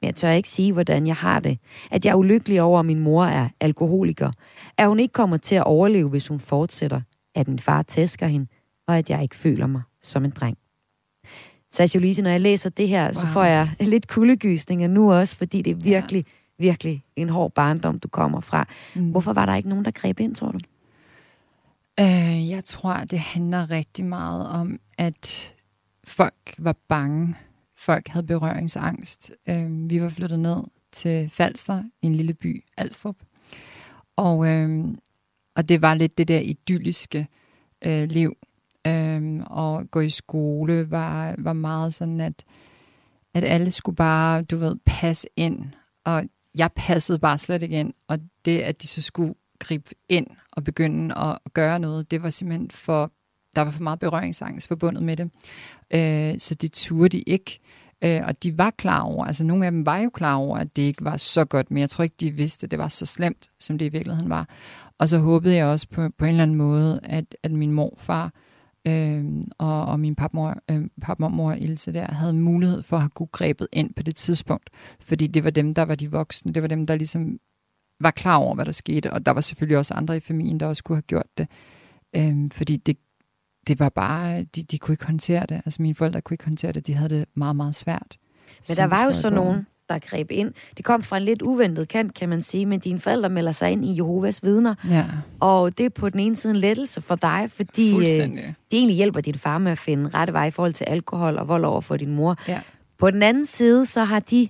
A: Men jeg tør ikke sige, hvordan jeg har det. At jeg er ulykkelig over, at min mor er alkoholiker. At hun ikke kommer til at overleve, hvis hun fortsætter. At min far tæsker hende. Og at jeg ikke føler mig som en dreng. Sasha Louise, når jeg læser det her, wow. så får jeg (laughs) lidt kuldegysninger nu også, fordi det er virkelig, ja. virkelig en hård barndom, du kommer fra. Mm. Hvorfor var der ikke nogen, der greb ind, tror du?
E: Øh, jeg tror, det handler rigtig meget om, at folk var bange folk havde berøringsangst. Øh, vi var flyttet ned til Falster, en lille by, Alstrup. Og, øh, og det var lidt det der idylliske øh, liv. Øh, og gå i skole var, var meget sådan, at, at alle skulle bare, du ved, passe ind. Og jeg passede bare slet ikke ind. Og det, at de så skulle gribe ind og begynde at gøre noget, det var simpelthen for der var for meget berøringsangst forbundet med det. Øh, så det turde de ikke. Øh, og de var klar over, altså nogle af dem var jo klar over, at det ikke var så godt, men jeg tror ikke, de vidste, at det var så slemt, som det i virkeligheden var. Og så håbede jeg også på, på en eller anden måde, at, at min morfar øh, og, og min papmor, øh, papmor Ilse der havde mulighed for at have kunne grebet ind på det tidspunkt, fordi det var dem, der var de voksne, det var dem, der ligesom var klar over, hvad der skete, og der var selvfølgelig også andre i familien, der også kunne have gjort det, øh, fordi det det var bare, de, de kunne ikke håndtere det. Altså mine forældre kunne ikke håndtere det. De havde det meget, meget svært.
A: Men der var jo så nogen, der greb ind. Det kom fra en lidt uventet kant, kan man sige, men dine forældre melder sig ind i Jehovas vidner.
E: Ja.
A: Og det er på den ene side en lettelse for dig, fordi øh, de egentlig hjælper din far med at finde rette vej i forhold til alkohol og vold over for din mor.
E: Ja.
A: På den anden side, så har de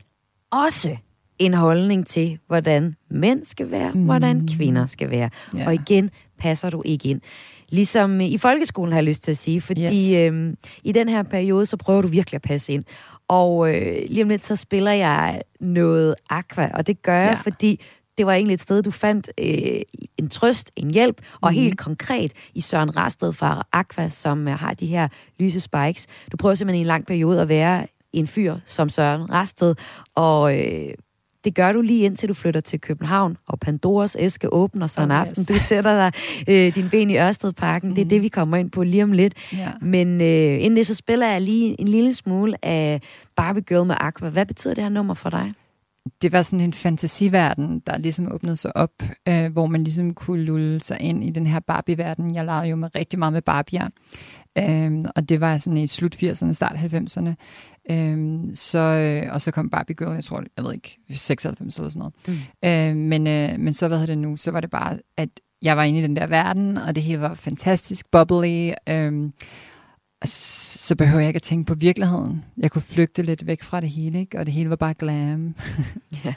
A: også en holdning til, hvordan mænd skal være, mm. hvordan kvinder skal være. Ja. Og igen passer du ikke ind. Ligesom i folkeskolen har jeg lyst til at sige, fordi yes. øhm, i den her periode, så prøver du virkelig at passe ind. Og øh, lige om lidt, så spiller jeg noget aqua, og det gør jeg, ja. fordi det var egentlig et sted, du fandt øh, en trøst, en hjælp, og mm. helt konkret i Søren Rasted fra Aqua, som øh, har de her lyse spikes. Du prøver simpelthen i en lang periode at være en fyr som Søren Rasted, og øh, det gør du lige indtil du flytter til København, og Pandoras æske åbner sig oh, en aften. Yes. Du sætter dig øh, din ben i Ørstedparken. Mm. Det er det, vi kommer ind på lige om lidt.
E: Yeah.
A: Men øh, inden det, så spiller jeg lige en lille smule af Barbie Girl med Aqua. Hvad betyder det her nummer for dig?
E: det var sådan en fantasiverden, der ligesom åbnede sig op, øh, hvor man ligesom kunne lulle sig ind i den her Barbie-verden. Jeg legede jo med rigtig meget med Barbier. Øhm, og det var sådan i slut 80'erne, start 90'erne. Øhm, så, øh, og så kom Barbie Girl, jeg tror, jeg ved ikke, 96 eller sådan noget. Mm. Øhm, men, øh, men så, hvad hedder det nu, så var det bare, at jeg var inde i den der verden, og det hele var fantastisk, bubbly. Øhm, så behøver jeg ikke at tænke på virkeligheden. Jeg kunne flygte lidt væk fra det hele, ikke? og det hele var bare glam. (laughs) ja.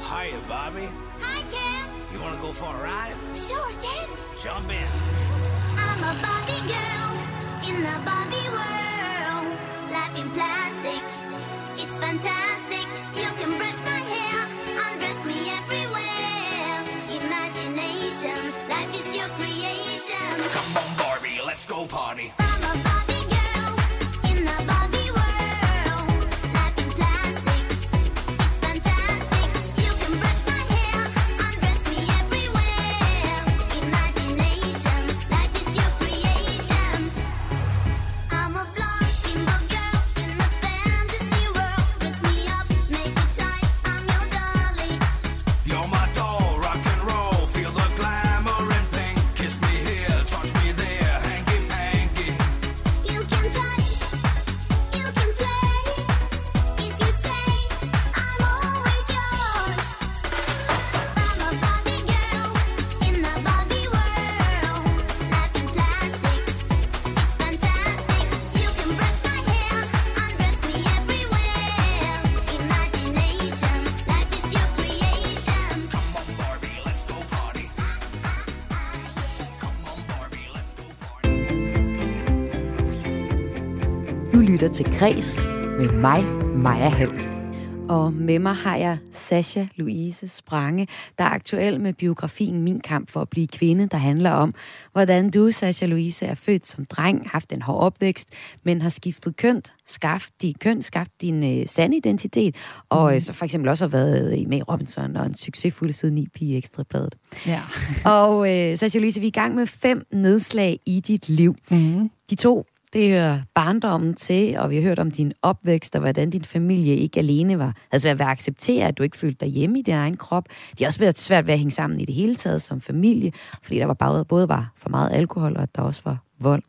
F: Hi, Bobby.
G: Hi, Ken.
F: You want to go for a ride?
G: Sure, Ken.
F: Jump in.
G: I'm a Barbie girl in the Barbie world. Life in plastic, it's fantastic.
A: Til Græs med mig, Maja Hall. Og med mig har jeg Sasha Louise Sprange, der er aktuel med biografien Min kamp for at blive kvinde, der handler om, hvordan du, Sasha Louise, er født som dreng, haft en hård opvækst, men har skiftet køn, skaft din køn, skaft din øh, sande identitet, og øh, så for eksempel også har været i med i Robinson og en succesfuld siden i pige ekstrabladet.
E: Ja. (laughs)
A: Og øh, Sasha Louise, vi er i gang med fem nedslag i dit liv.
E: Mm.
A: De to, det hører barndommen til, og vi har hørt om din opvækst, og hvordan din familie ikke alene var, havde svært ved at acceptere, at du ikke følte dig hjemme i din egen krop. Det har også været svært ved at hænge sammen i det hele taget som familie, fordi der var både, både var for meget alkohol, og at der også var vold.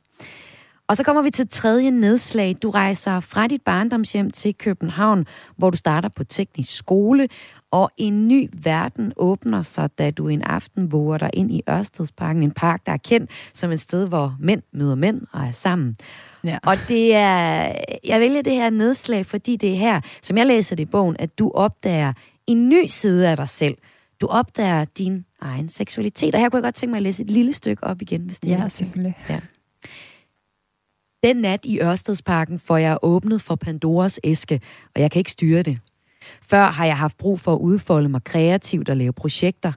A: Og så kommer vi til tredje nedslag. Du rejser fra dit barndomshjem til København, hvor du starter på teknisk skole, og en ny verden åbner sig, da du en aften våger dig ind i Ørstedsparken, en park, der er kendt som et sted, hvor mænd møder mænd og er sammen.
E: Ja.
A: Og det er, jeg vælger det her nedslag, fordi det er her, som jeg læser det i bogen, at du opdager en ny side af dig selv. Du opdager din egen seksualitet. Og her kunne jeg godt tænke mig at læse et lille stykke op igen, hvis det er
E: Ja, selvfølgelig.
A: Ja. Den nat i Ørstedsparken får jeg åbnet for Pandoras æske, og jeg kan ikke styre det. Før har jeg haft brug for at udfolde mig kreativt og lave projekter.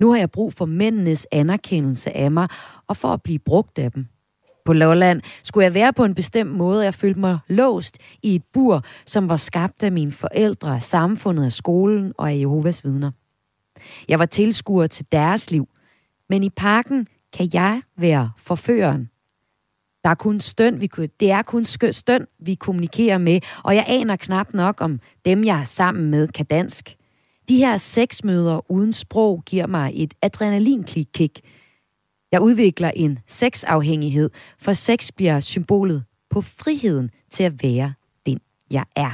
A: Nu har jeg brug for mændenes anerkendelse af mig, og for at blive brugt af dem. På Lolland skulle jeg være på en bestemt måde, jeg følte mig låst i et bur, som var skabt af mine forældre, af samfundet, af skolen og af Jehovas vidner. Jeg var tilskuer til deres liv, men i parken kan jeg være forføreren. Der er kun støn, vi, kunne- det er kun støn, vi kommunikerer med, og jeg aner knap nok om dem, jeg er sammen med, kan dansk. De her seks møder uden sprog giver mig et adrenalinkick. Jeg udvikler en sexafhængighed, for sex bliver symbolet på friheden til at være den, jeg er.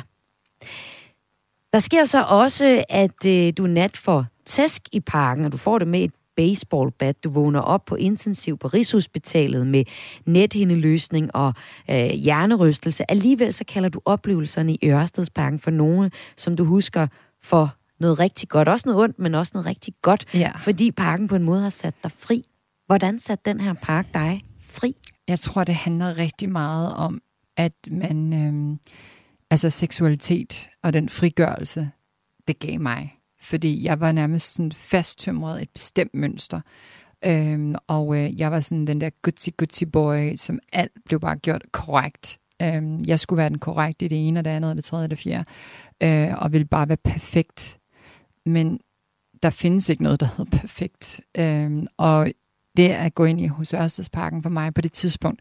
A: Der sker så også, at øh, du nat får tæsk i parken, og du får det med et baseballbat. Du vågner op på intensiv på Rigshospitalet med nethindeløsning og øh, hjernerystelse. Alligevel så kalder du oplevelserne i Ørstedsparken for nogle, som du husker for noget rigtig godt. Også noget ondt, men også noget rigtig godt,
E: Ja.
A: fordi parken på en måde har sat dig fri. Hvordan satte den her park dig fri?
E: Jeg tror, det handler rigtig meget om, at man, øhm, altså seksualitet og den frigørelse, det gav mig. Fordi jeg var nærmest sådan fasttømret et bestemt mønster. Øhm, og øh, jeg var sådan den der gutsy gutsy boy, som alt blev bare gjort korrekt. Øhm, jeg skulle være den korrekte i det ene og det andet og det tredje og det fjerde. Øh, og ville bare være perfekt. Men der findes ikke noget, der hedder perfekt. Øhm, og det at gå ind i hos Ørstedsparken for mig på det tidspunkt,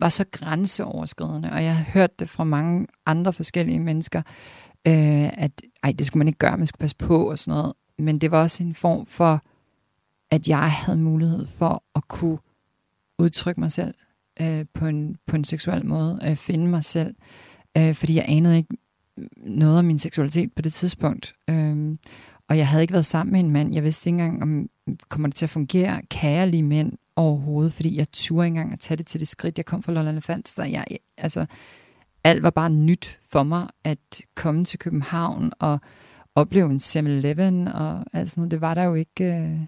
E: var så grænseoverskridende, og jeg har hørt det fra mange andre forskellige mennesker, øh, at ej, det skulle man ikke gøre, man skulle passe på og sådan noget. Men det var også en form for at jeg havde mulighed for at kunne udtrykke mig selv øh, på, en, på en seksuel måde, øh, finde mig selv, øh, fordi jeg anede ikke noget om min seksualitet på det tidspunkt. Øh, og jeg havde ikke været sammen med en mand. Jeg vidste ikke engang, om kommer det til at fungere. Kan jeg lige mænd overhovedet? Fordi jeg turde ikke engang at tage det til det skridt. Jeg kom fra Lolland Falster. Jeg, altså, alt var bare nyt for mig at komme til København og opleve en 7-Eleven og alt sådan noget. Det var der jo ikke, øh,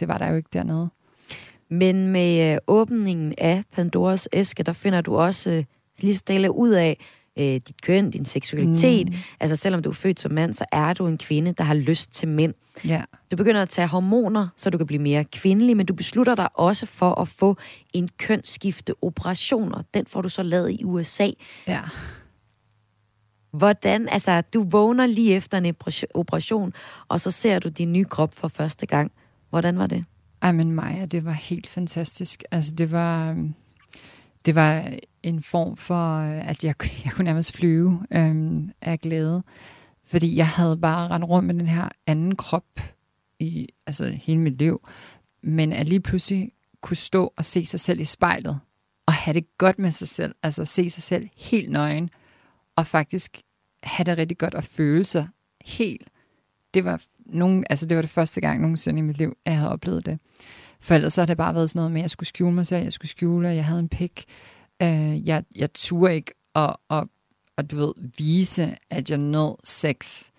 E: det var der jo ikke dernede.
A: Men med øh, åbningen af Pandoras æske, der finder du også øh, lige stille ud af øh, dit køn, din seksualitet. Mm. Altså selvom du er født som mand, så er du en kvinde, der har lyst til mænd.
E: Ja.
A: Du begynder at tage hormoner, så du kan blive mere kvindelig, men du beslutter dig også for at få en kønsskifte operation, og den får du så lavet i USA.
E: ja.
A: Hvordan, altså du vågner lige efter en operation- og så ser du din nye krop for første gang. Hvordan var det?
E: Ej, men Maja, det var helt fantastisk. Altså, det var, det var en form for, øh, at jeg, (laughs) jeg kunne nærmest flyve øhm, af glæde. Fordi jeg havde bare rendt rundt med den her anden krop i altså, hele mit liv. Men at lige pludselig kunne stå og se sig selv i spejlet, og have det godt med sig selv, altså se sig selv helt nøgen, og faktisk have det rigtig godt og føle sig helt. Det var, nogen, altså det var det første gang nogensinde i mit liv, at jeg havde oplevet det. For ellers så har det bare været sådan noget med, at jeg skulle skjule mig selv, jeg skulle skjule, at jeg havde en pik. Øh, jeg, jeg turde ikke at, at, at, du ved, vise, at jeg nød sex.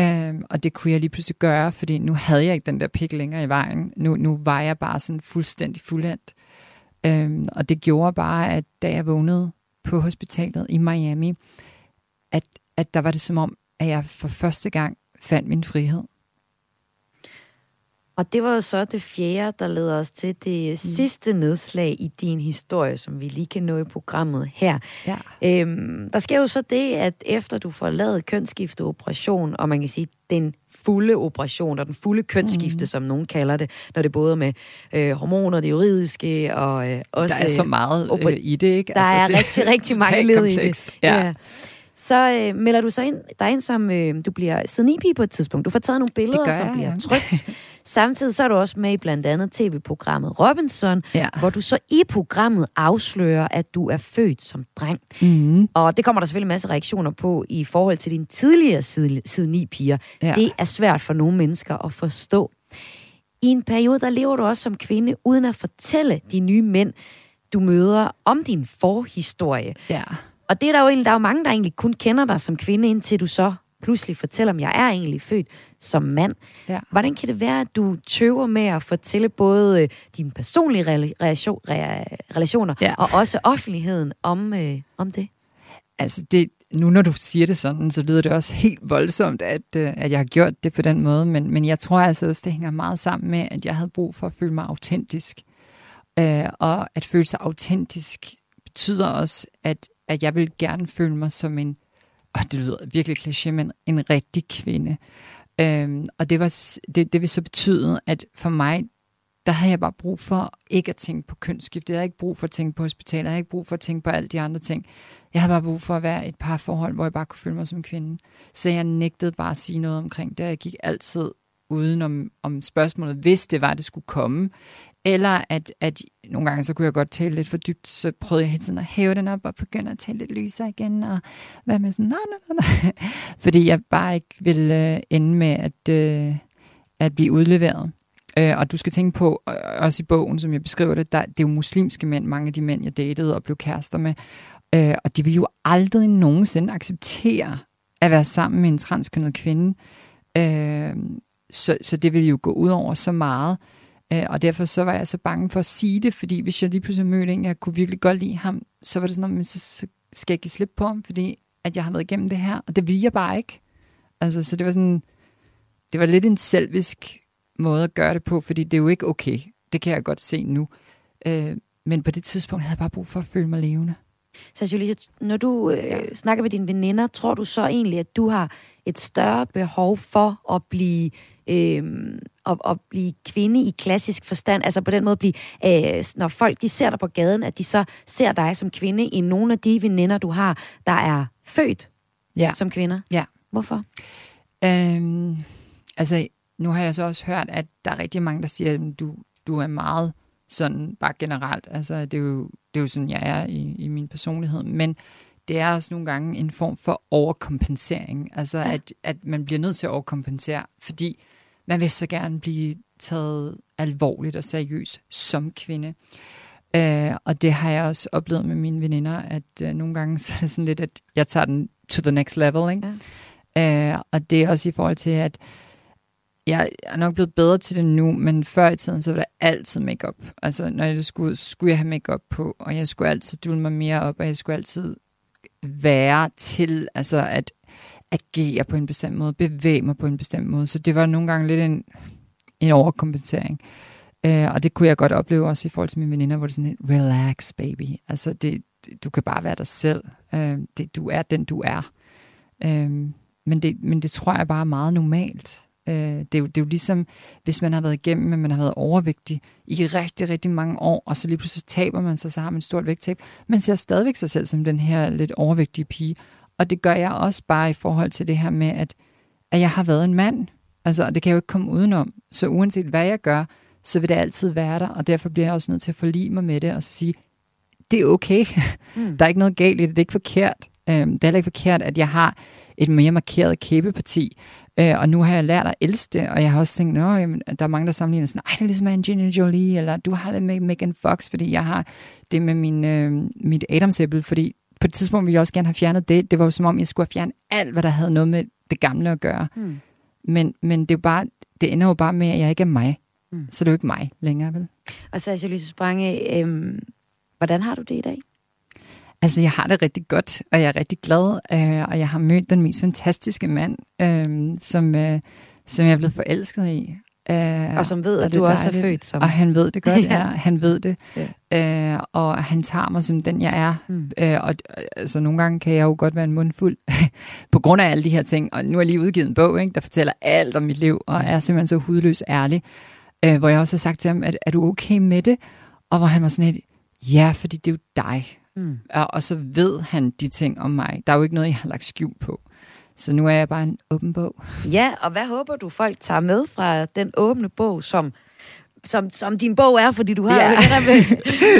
E: Øhm, og det kunne jeg lige pludselig gøre, fordi nu havde jeg ikke den der pik længere i vejen. Nu, nu var jeg bare sådan fuldstændig fuldendt. Øhm, og det gjorde bare, at da jeg vågnede på hospitalet i Miami, at, at der var det som om, at jeg for første gang fandt min frihed.
A: Og det var jo så det fjerde, der leder os til det mm. sidste nedslag i din historie, som vi lige kan nå i programmet her.
E: Ja.
A: Øhm, der sker jo så det, at efter du får lavet kønsskifteoperation, og man kan sige, den fulde operation, og den fulde kønsskifte, mm. som nogen kalder det, når det både med øh, hormoner, det juridiske, og øh, også...
E: Der er så meget
A: opera-
E: øh, i det, ikke?
A: Der er
E: det
A: rigtig, rigtig mange led i det.
E: Ja.
A: Så øh, melder du så ind, dig ind som, øh, du bliver sidenipi på et tidspunkt. Du får taget nogle billeder, som bliver
E: ja. (laughs)
A: Samtidig så er du også med i blandt andet tv-programmet Robinson,
E: Ja.
A: hvor du så i programmet afslører, at du er født som dreng.
E: Mm.
A: Og det kommer der selvfølgelig en masse reaktioner på i forhold til dine tidligere side, side 9 piger.
E: Ja.
A: Det er svært for nogle mennesker at forstå. I en periode, der lever du også som kvinde, uden at fortælle de nye mænd, du møder om din forhistorie.
E: Ja.
A: Og det er der jo egentlig, der er jo mange, der egentlig kun kender dig som kvinde, indtil du så pludselig fortæller, om jeg er egentlig født som mand.
E: Ja.
A: Hvordan kan det være, at du tøver med at fortælle både øh, dine personlige rela- relation, re- relationer
E: Ja.
A: og også offentligheden om, øh, om det?
E: Altså, det, nu når du siger det sådan, så lyder det også helt voldsomt, at, øh, at jeg har gjort det på den måde, men, men jeg tror altså også, det hænger meget sammen med, at jeg havde brug for at føle mig autentisk. Øh, og at føle sig autentisk betyder også, at, at jeg vil gerne føle mig som en, og det lyder virkelig kliché, men en rigtig kvinde. Øhm, og det, var, det, det vil så betyde, at for mig, der har jeg bare brug for ikke at tænke på kønsskift. Jeg har ikke brug for at tænke på hospitaler. Jeg har ikke brug for at tænke på alle de andre ting. Jeg havde bare brug for at være i et par forhold, hvor jeg bare kunne føle mig som kvinde. Så jeg nægtede bare at sige noget omkring det. Jeg gik altid uden om, om spørgsmålet, hvis det var, det skulle komme. Eller at, at nogle gange, så kunne jeg godt tale lidt for dybt, så prøvede jeg hele tiden at hæve den op og begynde at tale lidt lysere igen, og være med sådan, nej, nej, nej, nej. Fordi jeg bare ikke ville øh, ende med at, øh, at blive udleveret. Øh, og du skal tænke på, også i bogen, som jeg beskriver det, der, det er jo muslimske mænd, mange af de mænd, jeg datede og blev kærester med. Øh, og de vil jo aldrig nogensinde acceptere at være sammen med en transkønnet kvinde. Øh, så, så det ville jo gå ud over så meget. Øh, og derfor så var jeg så bange for at sige det, fordi hvis jeg lige pludselig mødte en, jeg kunne virkelig godt lide ham, så var det sådan, at så, så skal jeg give slip på ham, fordi at jeg har været igennem det her, og det ville jeg bare ikke. Altså, så det var sådan, det var lidt en selvisk måde at gøre det på, fordi det er jo ikke okay. Det kan jeg godt se nu. Øh, men på det tidspunkt havde jeg bare brug for at føle mig levende.
A: Så Julie, når du øh, ja. snakker med dine veninder, tror du så egentlig, at du har et større behov for at blive, øh, at, at blive kvinde i klassisk forstand? Altså på den måde, blive, øh, når folk de ser dig på gaden, at de så ser dig som kvinde i nogle af de veninder, du har, der er født
E: Ja.
A: som kvinder?
E: Ja.
A: Hvorfor?
E: Øhm, altså, nu har jeg så også hørt, at der er rigtig mange, der siger, at du, du er meget sådan bare generelt. Altså, det er jo, det er jo sådan, jeg er i, i min personlighed. Men det er også nogle gange en form for overkompensering. Altså, ja. at, at man bliver nødt til at overkompensere, fordi man vil så gerne blive taget alvorligt og seriøst som kvinde. Øh, og det har jeg også oplevet med mine veninder, at øh, nogle gange så er det sådan lidt, at jeg tager den to the next level. Ikke? Ja. Øh, og det er også i forhold til, at jeg er nok blevet bedre til det nu, men før i tiden, så var der altid makeup. Altså, når jeg skulle, skulle jeg have makeup på, og jeg skulle altid dulle mig mere op, og jeg skulle altid være til, altså at agere på en bestemt måde, bevæge mig på en bestemt måde. Så det var nogle gange lidt en, en overkompensering. Øh, og det kunne jeg godt opleve også i forhold til mine veninder, hvor det er sådan en relax baby. Altså, det, du kan bare være dig selv. Øh, det, du er den, du er. Øh, men, det, men det tror jeg bare er meget normalt. Øh, det, er jo, det er jo ligesom, hvis man har været igennem, men man har været overvægtig i rigtig, rigtig mange år, og så lige pludselig taber man sig, så har man et stort vægttab. Man ser stadigvæk sig selv som den her lidt overvægtige pige. Og det gør jeg også bare i forhold til det her med, at, at jeg har været en mand. Altså, og det kan jeg jo ikke komme udenom. Så uanset hvad jeg gør, så vil det altid være der, og derfor bliver jeg også nødt til at forlige mig med det, og så sige, det er okay. Mm. Der er ikke noget galt i det, det er ikke forkert. Øhm, det er heller ikke forkert, at jeg har et mere markeret kæbeparti, øh, og nu har jeg lært at elske det, og jeg har også tænkt, jamen, der er mange, der sammenligner sådan, ej, det er ligesom Angelina Jolie, eller du har det med Megan Fox, fordi jeg har det med min, øh, mit Adamsæble, fordi på et tidspunkt ville jeg også gerne have fjernet det. Det var jo som om, jeg skulle have fjernet alt, hvad der havde noget med det gamle at gøre.
A: Mm.
E: Men, men det, er jo bare, det ender jo bare med, at jeg ikke er mig. Mm. Så det er jo ikke mig længere, vel?
A: Og Sasha Louise Sprange, øhm, hvordan har du det i dag?
E: Altså, jeg har det rigtig godt, og jeg er rigtig glad, øh, og jeg har mødt den mest fantastiske mand, øh, som, øh, som jeg er blevet forelsket i. Øh,
A: Og som ved, at
E: det
A: du også er
E: dejligt.
A: født som-
E: Og han ved det godt, (laughs)
A: Ja.
E: ja. Han ved det. Ja. Øh, og han tager mig som den, jeg er. Mm. Øh, og altså, nogle gange kan jeg jo godt være en mundfuld (laughs) på grund af alle de her ting. Og nu har jeg lige udgivet en bog, ikke, der fortæller alt om mit liv, og er simpelthen så hudløs ærlig. Øh, hvor jeg også har sagt til ham, at er du okay med det? Og hvor han var sådan et, ja, fordi det er jo dig. Mm. Og, og så ved han de ting om mig. Der er jo ikke noget, jeg har lagt skjul på. Så nu er jeg bare en åben bog.
A: Ja, og hvad håber du, folk tager med fra den åbne bog, som, som, som din bog er, fordi du har
E: Ja. (laughs)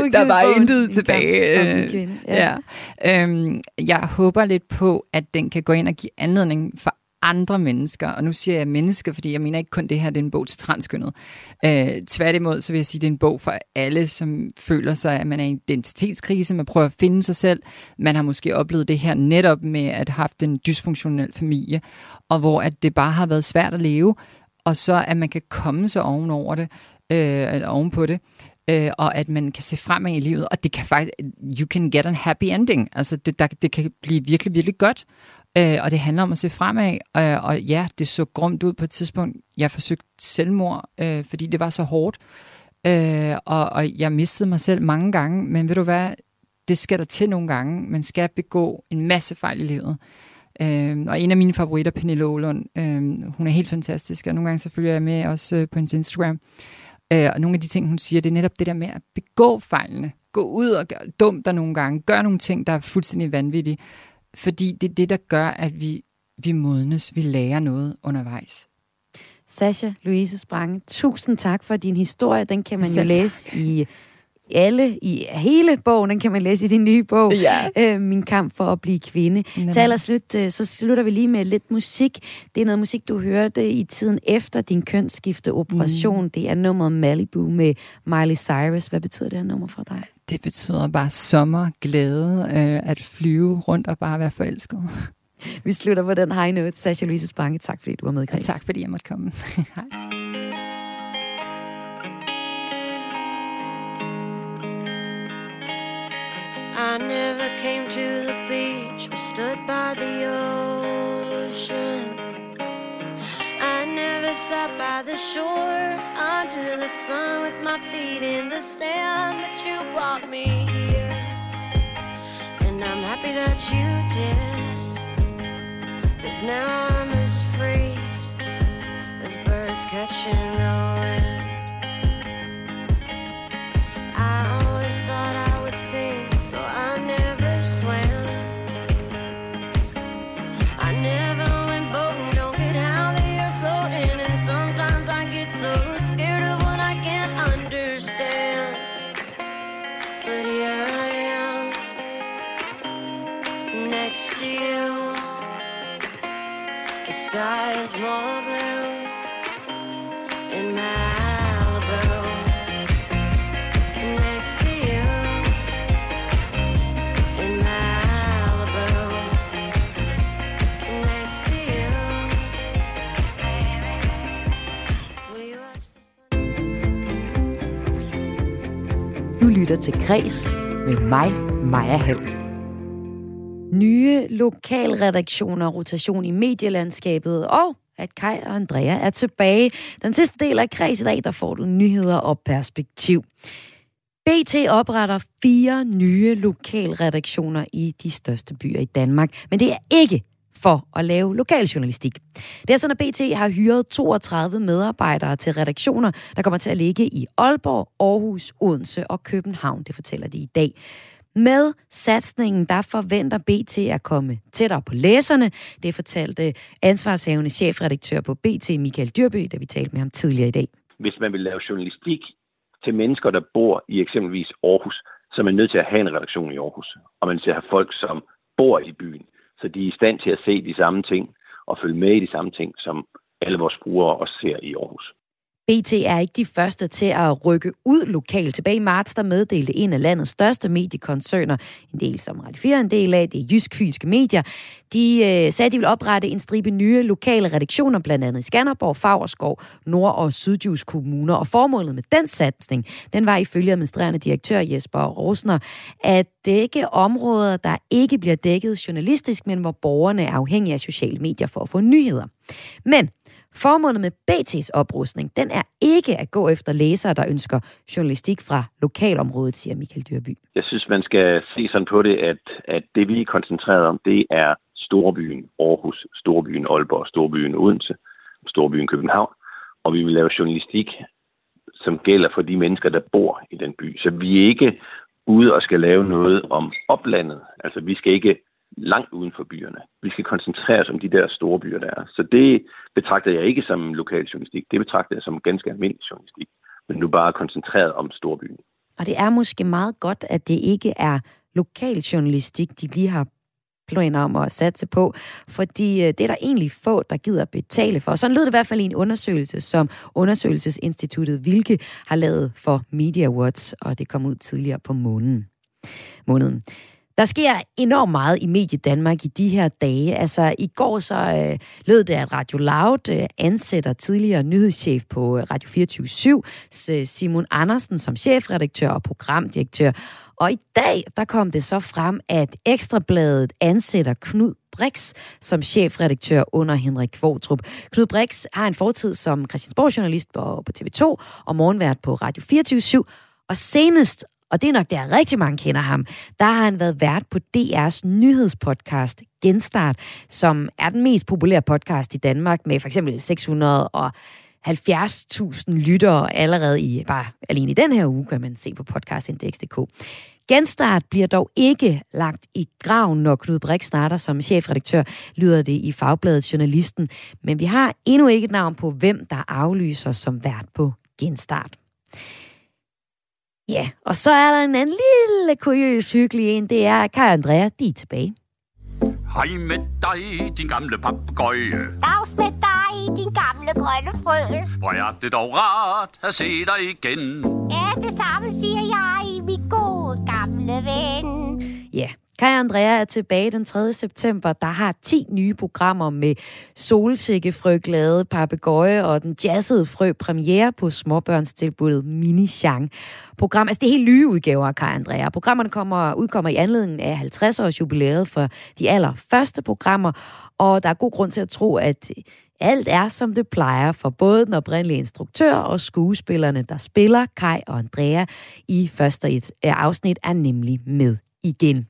A: udgivet
E: Der var
A: bogen,
E: intet tilbage.
A: kamp.
E: Ja. Ja. Øhm, jeg håber lidt på, at den kan gå ind og give anledning for andre mennesker, og nu siger jeg mennesker, fordi jeg mener ikke kun det her, det er en bog til transkønnet. Øh, tværtimod, så vil jeg sige, det er en bog for alle, som føler sig, at man er i en identitetskrise, man prøver at finde sig selv. Man har måske oplevet det her netop med at have haft en dysfunktionel familie, og hvor at det bare har været svært at leve, og så at man kan komme sig ovenover det, øh, eller ovenpå det, øh, og at man kan se fremad i livet, og det kan faktisk, you can get a happy ending, altså det, der, det kan blive virkelig, virkelig godt, øh, og det handler om at se fremad, øh, og ja, det så grumt ud på et tidspunkt, jeg forsøgte selvmord, øh, fordi det var så hårdt, øh, og, og jeg mistede mig selv mange gange, men ved du hvad, det skal der til nogle gange, man skal begå en masse fejl i livet, Øh, og en af mine favoritter, Pernille Ålund, øh, hun er helt fantastisk, og nogle gange så følger jeg med også øh, på hendes Instagram. Øh, og nogle af de ting, hun siger, det er netop det der med at begå fejlene. Gå ud og gør dumt der nogle gange. Gør nogle ting, der er fuldstændig vanvittige. Fordi det er det, der gør, at vi, vi modnes, vi lærer noget undervejs.
A: Sasha Louise Sprange, tusind tak for din historie. Den kan man jo
E: Selv tak.
A: læse i alle, i hele bogen, den kan man læse i din nye bog,
E: Ja.
A: øh, Min kamp for at blive kvinde.
E: Nemlig.
A: Til allerslut, øh, så slutter vi lige med lidt musik. Det er noget musik, du hørte i tiden efter din kønsskifte operation. Mm. Det er nummeret Malibu med Miley Cyrus. Hvad betyder det her nummer for dig?
E: Det betyder bare sommer, glæde, øh, at flyve rundt og bare være forelsket. (laughs)
A: Vi slutter på den high note. Sasha Louise Sprange, tak fordi du var med,
E: Og
A: Chris.
E: tak fordi jeg måtte komme. (laughs) Hej.
H: Never came to the beach or stood by the ocean. I never sat by the shore under the sun with my feet in the sand, but you brought me here. And I'm happy that you did. Cause now I'm as free as birds catching the wind. I always thought I would sing, so I sky is more blue in Malibu. Next to you in Malibu. Next to you. We watch the sun.
A: Du lytter til Græs med mig, Maja Hall. Nye lokalredaktioner, rotation i medielandskabet og at Kai og Andrea er tilbage. Den sidste del af Kreds i dag, der får du nyheder og perspektiv. BT opretter fire nye lokalredaktioner i de største byer i Danmark, men det er ikke for at lave lokaljournalistik. Det er sådan, at BT har hyret 32 medarbejdere til redaktioner, der kommer til at ligge i Aalborg, Aarhus, Odense og København. Det fortæller de i dag. Med satsningen, der forventer BT at komme tættere på læserne. Det fortalte ansvarshavende chefredaktør på BT, Michael Dyrby, da vi talte med ham tidligere i dag.
I: hvis man vil lave journalistik til mennesker, der bor i eksempelvis Aarhus, så er man nødt til at have en redaktion i Aarhus. Og man skal have folk, som bor i byen, så de er i stand til at se de samme ting og følge med i de samme ting, som alle vores brugere også ser i Aarhus.
A: BT er ikke de første til at rykke ud lokalt. Tilbage i marts, der meddelte en af landets største mediekoncerner, en del som Radio 4 en del af, det er Jysk Fynske Medier, de øh, sagde, at de vil oprette en stribe nye lokale redaktioner, blandt andet i Skanderborg, Fagerskov, Nord- og Sydjysk kommuner. Og formålet med den satsning, den var ifølge administrerende direktør Jesper Rosner, at dække områder, der ikke bliver dækket journalistisk, men hvor borgerne er afhængige af sociale medier for at få nyheder. Men Formålet med BT's oprustning, den er ikke at gå efter læsere, der ønsker journalistik fra lokalområdet, siger Michael Dyrby.
I: Jeg synes, man skal se sådan på det, at, at det vi er koncentreret om, det er storbyen Aarhus, storbyen Aalborg, storbyen Odense, storbyen København. Og vi vil lave journalistik, som gælder for de mennesker, der bor i den by. Så vi er ikke ude og skal lave noget om oplandet. Altså, vi skal ikke langt uden for byerne. Vi skal koncentrere os om de der store byer, der er. Så det betragter jeg ikke som lokal journalistik. Det betragter jeg som ganske almindelig journalistik. Men nu bare koncentreret om storbyen.
A: Og det er måske meget godt, at det ikke er lokal journalistik, de lige har planer om at satse på, fordi øh, det er der egentlig få, der gider betale for. Sådan lød det i hvert fald i en undersøgelse, som Undersøgelsesinstituttet Vilke har lavet for Media Watch, og det kom ud tidligere på måneden. måneden. Der sker enormt meget i Medie Danmark i de her dage. Altså i går så øh, lød det, at Radio Loud øh, ansætter tidligere nyhedschef på øh, Radio 24 øh, Simon Andersen som chefredaktør og programdirektør. Og i dag, der kom det så frem, at Ekstrabladet ansætter Knud Brix som chefredaktør under Henrik Kvortrup. Knud Brix har en fortid som Christiansborg-journalist på, på TV2 og morgenvært på Radio 24 og senest og det er nok der rigtig mange kender ham, der har han været vært på DR's nyhedspodcast Genstart, som er den mest populære podcast i Danmark med for eksempel 600 og 70.000 lyttere allerede i, bare alene i den her uge, kan man se på podcastindex.dk. Genstart bliver dog ikke lagt i graven, når Knud Brix starter som chefredaktør, lyder det i Fagbladet Journalisten. Men vi har endnu ikke et navn på, hvem der aflyser som vært på Genstart. Ja, og så er der en anden lille kuriøs hyggelig en, det er Kai og Andrea, de er tilbage.
J: Hej med dig, din gamle papegøje.
G: Dags med dig, din gamle grønne frø.
J: Hvor er det dog rart at se dig igen.
G: Ja, det samme siger jeg, min gode gamle ven.
A: Ja, Kai Andrea er tilbage den 3. september. Der har 10 nye programmer med solsikkefrøglade, papegøje og den jazzede frø premiere på småbørnstilbuddet Mini Chang. Program, altså det er helt nye udgaver af Kai Andrea. Programmerne kommer, udkommer i anledning af 50-års jubilæet for de allerførste programmer, og der er god grund til at tro, at alt er, som det plejer for både den oprindelige instruktør og skuespillerne, der spiller Kai og Andrea i første et afsnit, er nemlig med igen.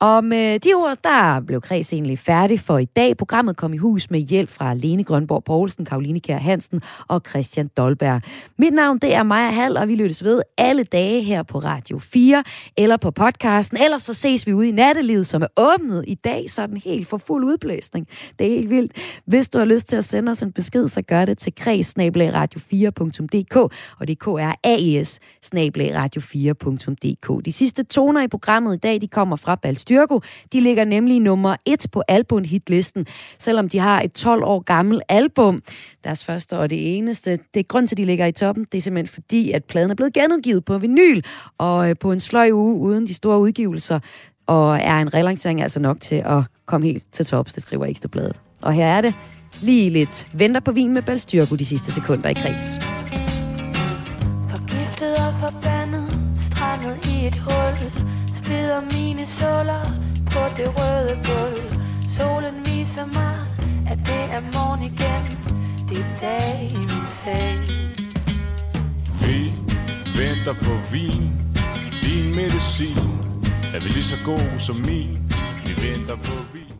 A: Og med de ord, der blev Kreds egentlig færdig for i dag. Programmet kom i hus med hjælp fra Lene Grønborg Poulsen, Karoline Kjær Hansen og Christian Dolberg. Mit navn det er Maja Hall, og vi lyttes ved alle dage her på Radio 4 eller på podcasten. Ellers så ses vi ude i nattelivet, som er åbnet i dag, sådan helt for fuld udblæsning. Det er helt vildt. Hvis du har lyst til at sende os en besked, så gør det til kreds-radio4.dk, og det er k r a e s radio4.dk. De sidste toner i programmet i dag, de kommer fra Balst Styrko. De ligger nemlig nummer et på albumhitlisten, selvom de har et 12 år gammelt album. Deres første og det eneste. Det er grund til, at de ligger i toppen. Det er simpelthen fordi, at pladen er blevet genudgivet på vinyl, og øh, på en sløj uge uden de store udgivelser, og er en relancering altså nok til at komme helt til tops, det skriver Ekstrabladet. Og her er det lige lidt venter på vin med Balstyrko de sidste sekunder i kreds.
K: Forgiftet og forbandet, strandet i et hul Steder mine såler på det røde gulv Solen viser mig, at det er morgen igen Det er dag i min seng
L: Vi venter på vin, din medicin. Er vi lige så god som min? Vi venter på vin.